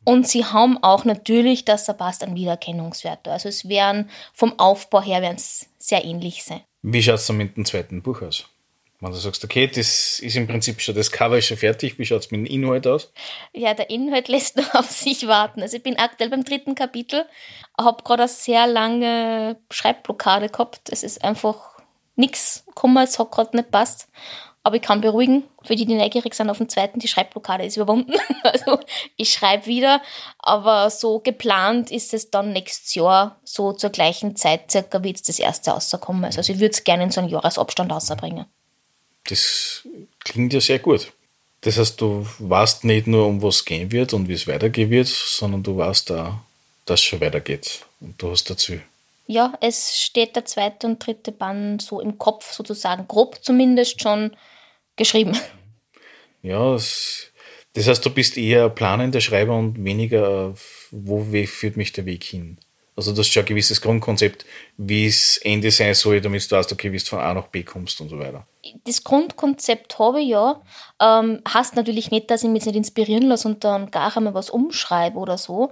Und sie haben auch natürlich, dass er passt, an Wiedererkennungswert. Also es werden vom Aufbau her werden es sehr ähnlich sein. Wie schaut es dann mit dem zweiten Buch aus? Wenn du sagst, okay, das ist im Prinzip schon, das Cover ist schon fertig, wie schaut es mit dem Inhalt aus? Ja, der Inhalt lässt noch auf sich warten. Also ich bin aktuell beim dritten Kapitel, habe gerade eine sehr lange Schreibblockade gehabt. Es ist einfach nichts gekommen, es hat gerade nicht passt. Aber ich kann beruhigen, für die, die neugierig sind auf den zweiten, die Schreibblockade ist überwunden. Also ich schreibe wieder, aber so geplant ist es dann nächstes Jahr, so zur gleichen Zeit circa, wie jetzt das erste rauskommen. Also ich würde es gerne in so einen Jahresabstand rausbringen. Das klingt ja sehr gut. Das heißt, du weißt nicht nur, um was gehen wird und wie es weitergehen wird, sondern du weißt da, dass es schon weitergeht. Und du hast dazu. Ja, es steht der zweite und dritte Band so im Kopf sozusagen, grob zumindest schon geschrieben. Ja, das, das heißt, du bist eher planender Schreiber und weniger, wo führt mich der Weg hin? Also das ist schon ein gewisses Grundkonzept, wie es Ende sein soll, damit du weißt, okay, wie du von A nach B kommst und so weiter. Das Grundkonzept habe ich ja. Ähm, heißt natürlich nicht, dass ich mich nicht inspirieren lasse und dann gar einmal was umschreibe oder so.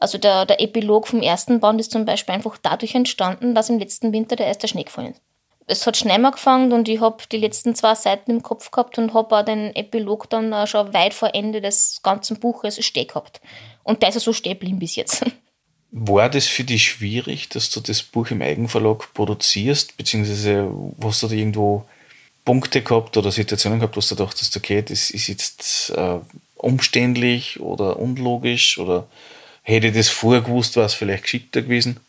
Also der, der Epilog vom ersten Band ist zum Beispiel einfach dadurch entstanden, dass im letzten Winter der erste Schnee gefallen ist. Es hat Schnee angefangen und ich habe die letzten zwei Seiten im Kopf gehabt und habe auch den Epilog dann schon weit vor Ende des ganzen Buches stehen gehabt. Und da ist er so stehen geblieben bis jetzt. War das für dich schwierig, dass du das Buch im Eigenverlag produzierst, beziehungsweise hast du da irgendwo Punkte gehabt oder Situationen gehabt, wo du dachtest, okay, das ist jetzt äh, umständlich oder unlogisch oder hätte ich das vorher gewusst, war es vielleicht geschickter gewesen?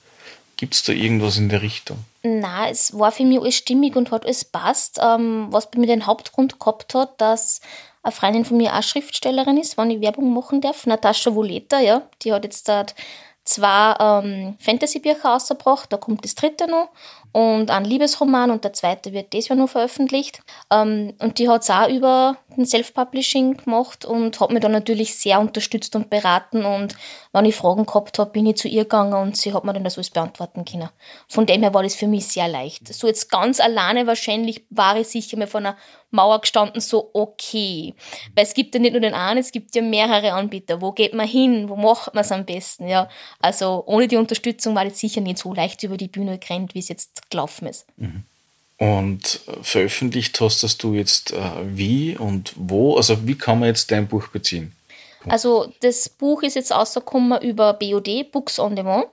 Gibt es da irgendwas in der Richtung? Na, es war für mich alles stimmig und hat alles passt. Ähm, was bei mir den Hauptgrund gehabt hat, dass eine Freundin von mir auch Schriftstellerin ist, wenn ich Werbung machen darf, Natascha Voleta, ja, die hat jetzt dort zwei ähm, Fantasy-Bücher rausgebracht, da kommt das dritte noch und ein Liebesroman und der zweite wird dieses Jahr noch veröffentlicht. Ähm, und die hat es auch über den Self-Publishing gemacht und hat mich dann natürlich sehr unterstützt und beraten und wenn ich Fragen gehabt habe, bin ich zu ihr gegangen und sie hat mir dann das alles beantworten können. Von dem her war das für mich sehr leicht. So jetzt ganz alleine wahrscheinlich war ich sicher mal von einer Mauer gestanden, so okay. Weil es gibt ja nicht nur den einen, es gibt ja mehrere Anbieter. Wo geht man hin? Wo macht man es am besten? Ja, also ohne die Unterstützung war das sicher nicht so leicht über die Bühne gerannt, wie es jetzt gelaufen ist. Mhm. Und veröffentlicht hast du jetzt äh, wie und wo? Also wie kann man jetzt dein Buch beziehen? Also das Buch ist jetzt rausgekommen über BOD, Books on Demand.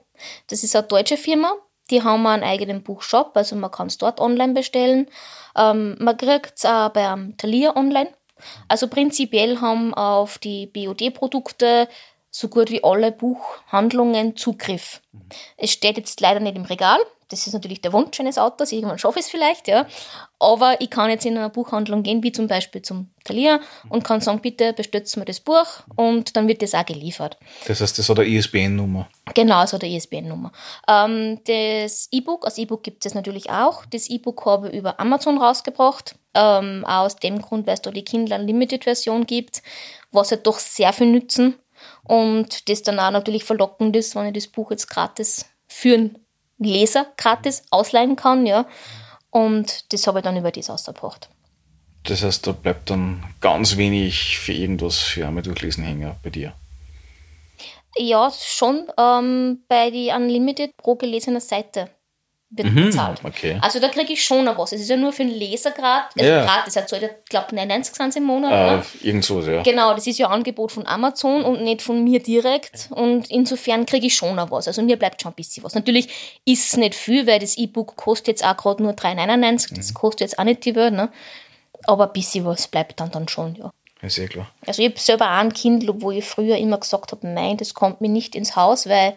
Das ist eine deutsche Firma. Die haben einen eigenen Buchshop, also man kann es dort online bestellen. Ähm, man kriegt es auch beim Thalia online. Also prinzipiell haben auf die BOD-Produkte so gut wie alle Buchhandlungen Zugriff. Mhm. Es steht jetzt leider nicht im Regal, das ist natürlich der Wunsch eines Autors, irgendwann schaffe ich es vielleicht, ja. Aber ich kann jetzt in eine Buchhandlung gehen, wie zum Beispiel zum Thalia, und kann sagen, bitte bestellt mir das Buch und dann wird das auch geliefert. Das heißt, das hat eine ISBN-Nummer. Genau, es hat eine ISBN-Nummer. Ähm, das E-Book, als E-Book gibt es natürlich auch. Das E-Book habe ich über Amazon rausgebracht. Ähm, aus dem Grund, weil es da die Kindle Unlimited-Version gibt, was halt doch sehr viel nützen. Und das dann auch natürlich verlockend ist, wenn ich das Buch jetzt gratis führen Leser gratis ausleihen kann, ja. Und das habe ich dann über das ausgebracht. Das heißt, da bleibt dann ganz wenig für irgendwas für einmal durchlesen hängen bei dir. Ja, schon ähm, bei die Unlimited pro gelesener Seite. Wird mhm, bezahlt. Okay. Also da kriege ich schon noch was. Es ist ja nur für einen Leser gerade. Also ja. gratis, er zahlt, ich glaube, 99 Cent im Monat. Äh, irgend so, ja. Genau, das ist ja ein Angebot von Amazon und nicht von mir direkt. Und insofern kriege ich schon noch was. Also mir bleibt schon ein bisschen was. Natürlich ist es nicht viel, weil das E-Book kostet jetzt auch gerade nur 3,99. Das mhm. kostet jetzt auch nicht die Welt. Ne? Aber ein bisschen was bleibt dann, dann schon, ja. Ja, sehr klar. Also ich habe selber auch ein Kindle, wo ich früher immer gesagt habe, nein, das kommt mir nicht ins Haus, weil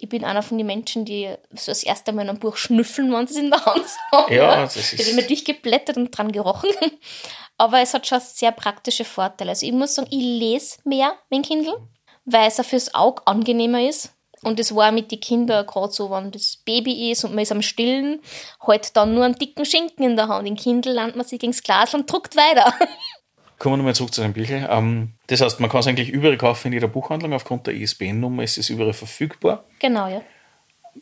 ich bin einer von den Menschen, die so das erste Mal ein Buch schnüffeln, wenn sie es in der Hand haben. Ja, das ist. Ich habe immer durchgeblättert und dran gerochen. Aber es hat schon sehr praktische Vorteile. Also ich muss sagen, ich lese mehr mit Kindle, weil es auch fürs Auge angenehmer ist. Und das war mit den Kindern gerade so, wenn das Baby ist und man ist am Stillen, halt dann nur einen dicken Schinken in der Hand. In Kindle landet man sich gegen das Glas und druckt weiter. Kommen wir nochmal zurück zu den Büchern. Ähm, das heißt, man kann es eigentlich überall kaufen in jeder Buchhandlung. Aufgrund der ISBN-Nummer ist es überall verfügbar. Genau, ja.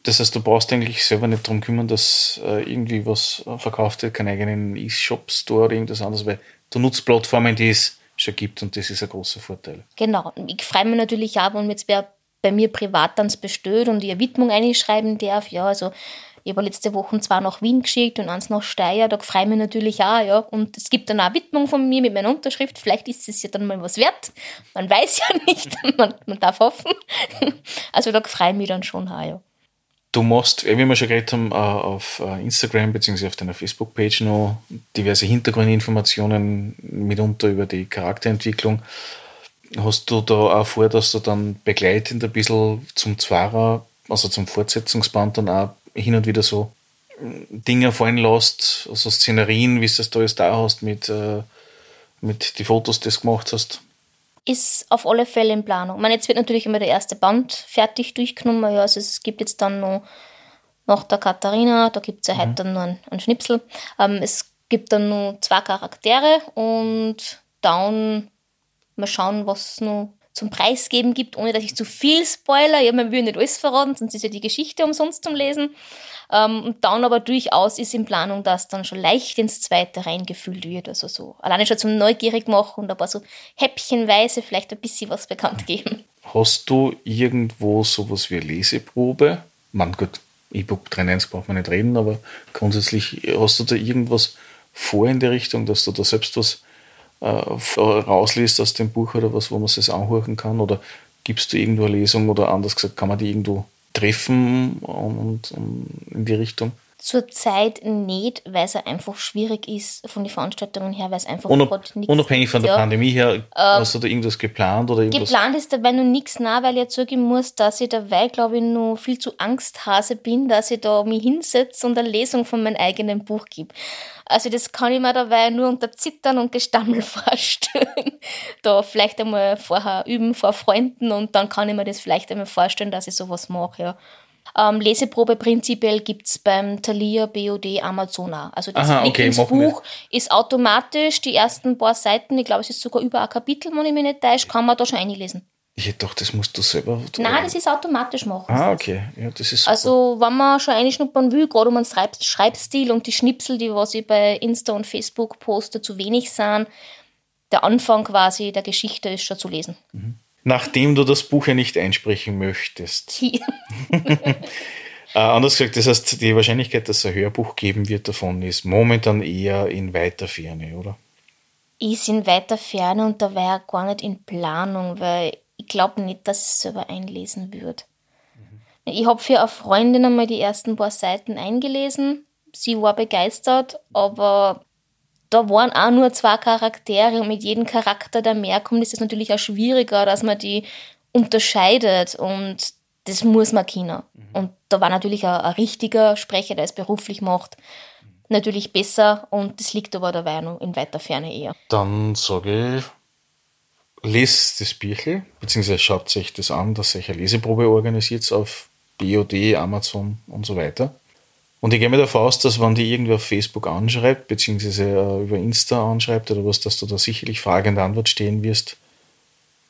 Das heißt, du brauchst eigentlich selber nicht darum kümmern, dass äh, irgendwie was verkauft wird, keinen eigenen E-Shop-Store oder irgendwas anderes, weil du nutzt Plattformen, die es schon gibt und das ist ein großer Vorteil. Genau. Ich freue mich natürlich auch, wenn jetzt wer bei mir privat dann bestellt und ihr Widmung einschreiben darf. Ja, also ich habe letzte Woche zwar nach Wien geschickt und eins nach Steyr, da freue ich mich natürlich auch, ja. Und es gibt dann auch eine Widmung von mir mit meiner Unterschrift. Vielleicht ist es ja dann mal was wert. Man weiß ja nicht, man, man darf hoffen. Also da freue ich mich dann schon auch, ja. Du machst, wie wir schon geredet haben, äh, auf äh, Instagram bzw. auf deiner Facebook-Page noch diverse Hintergrundinformationen, mitunter über die Charakterentwicklung. Hast du da auch vor, dass du dann begleitend ein bisschen zum Zwarer, also zum Fortsetzungsband dann auch hin und wieder so Dinge fallen lässt, also Szenerien, wie du das da jetzt da hast mit, äh, mit den Fotos, die du gemacht hast? Ist auf alle Fälle in Planung. Ich meine, jetzt wird natürlich immer der erste Band fertig durchgenommen. Ja, also es gibt jetzt dann noch nach der Katharina, da gibt es ja mhm. heute dann noch einen, einen Schnipsel. Ähm, es gibt dann nur zwei Charaktere und dann mal schauen, was noch zum Preisgeben gibt, ohne dass ich zu viel spoiler. Ja, man will nicht alles verraten, sonst ist ja die Geschichte umsonst zum Lesen. Ähm, und dann aber durchaus ist in Planung, dass dann schon leicht ins zweite reingefüllt wird. Also so alleine schon zum Neugierig machen und paar so häppchenweise vielleicht ein bisschen was bekannt geben. Hast du irgendwo sowas wie Leseprobe? Man, gut, E-Book 3.1 braucht man nicht reden, aber grundsätzlich hast du da irgendwas vor in der Richtung, dass du da selbst was rausliest aus dem Buch oder was, wo man es anhören kann? Oder gibst du irgendwo eine Lesung oder anders gesagt, kann man die irgendwo treffen und, und in die Richtung? Zurzeit nicht, weil es einfach schwierig ist von den Veranstaltungen her, weil es einfach Unab nichts Unabhängig von der ja. Pandemie her, äh, hast du da irgendwas geplant? Oder irgendwas? Geplant ist dabei noch nichts nah, weil ich ja zugeben muss, dass ich dabei, glaube ich, noch viel zu Angsthase bin, dass ich da mich hinsetze und eine Lesung von meinem eigenen Buch gebe. Also das kann ich mir dabei nur unter Zittern und Gestammel vorstellen. da vielleicht einmal vorher üben vor Freunden und dann kann ich mir das vielleicht einmal vorstellen, dass ich sowas mache, ja. Ähm, Leseprobe prinzipiell gibt es beim Thalia, BOD, Amazon auch. Also das Aha, okay, Buch ist automatisch die ersten paar Seiten, ich glaube, es ist sogar über ein Kapitel, wenn ich mich nicht täusche, kann man da schon einlesen. Ich hätte gedacht, das musst du selber. Nein, das ist automatisch machen. Ah, okay. Ja, das ist super. Also, wenn man schon einschnuppern will, gerade um einen Schreibstil und die Schnipsel, die was ich bei Insta und Facebook poste, zu wenig sind, der Anfang quasi der Geschichte ist schon zu lesen. Mhm nachdem du das Buch ja nicht einsprechen möchtest. äh, anders gesagt, das heißt, die Wahrscheinlichkeit, dass es ein Hörbuch geben wird davon, ist momentan eher in weiter Ferne, oder? Ist in weiter Ferne und da wäre gar nicht in Planung, weil ich glaube nicht, dass es selber einlesen wird. Mhm. Ich habe für eine Freundin einmal die ersten paar Seiten eingelesen. Sie war begeistert, aber da waren auch nur zwei Charaktere und mit jedem Charakter, der mehr kommt, ist es natürlich auch schwieriger, dass man die unterscheidet und das muss man können. Mhm. Und da war natürlich ein, ein, richtiger Sprecher, der es beruflich macht, natürlich besser und das liegt aber dabei noch in weiter Ferne eher. Dann sage ich, lest das Büchel, beziehungsweise schaut sich das an, dass sich eine Leseprobe organisiert auf BOD, Amazon und so weiter. Und ich gehe mir davon aus, dass wenn die irgendwie auf Facebook anschreibt, beziehungsweise äh, über Insta anschreibt oder was, dass du da sicherlich fragende Antwort stehen wirst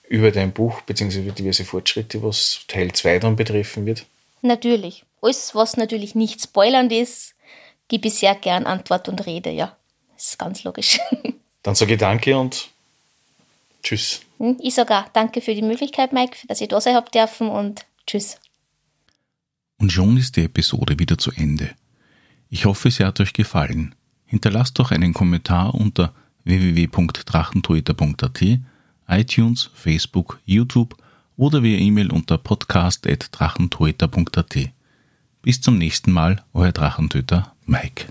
über dein Buch, beziehungsweise über diverse Fortschritte, was Teil 2 dann betreffen wird. Natürlich. Alles, was natürlich nicht spoilernd ist, gebe ich sehr gern Antwort und Rede, ja. Das ist ganz logisch. Dann sage ich danke und tschüss. Hm, ich sage auch danke für die Möglichkeit, Mike, dass ich da sein habe dürfen und tschüss. Und schon ist die Episode wieder zu Ende. Ich hoffe, sie hat euch gefallen. Hinterlasst doch einen Kommentar unter www.drachentöter.at, iTunes, Facebook, YouTube oder via E-Mail unter podcast.drachentöter.at. Bis zum nächsten Mal, euer Drachentöter Mike.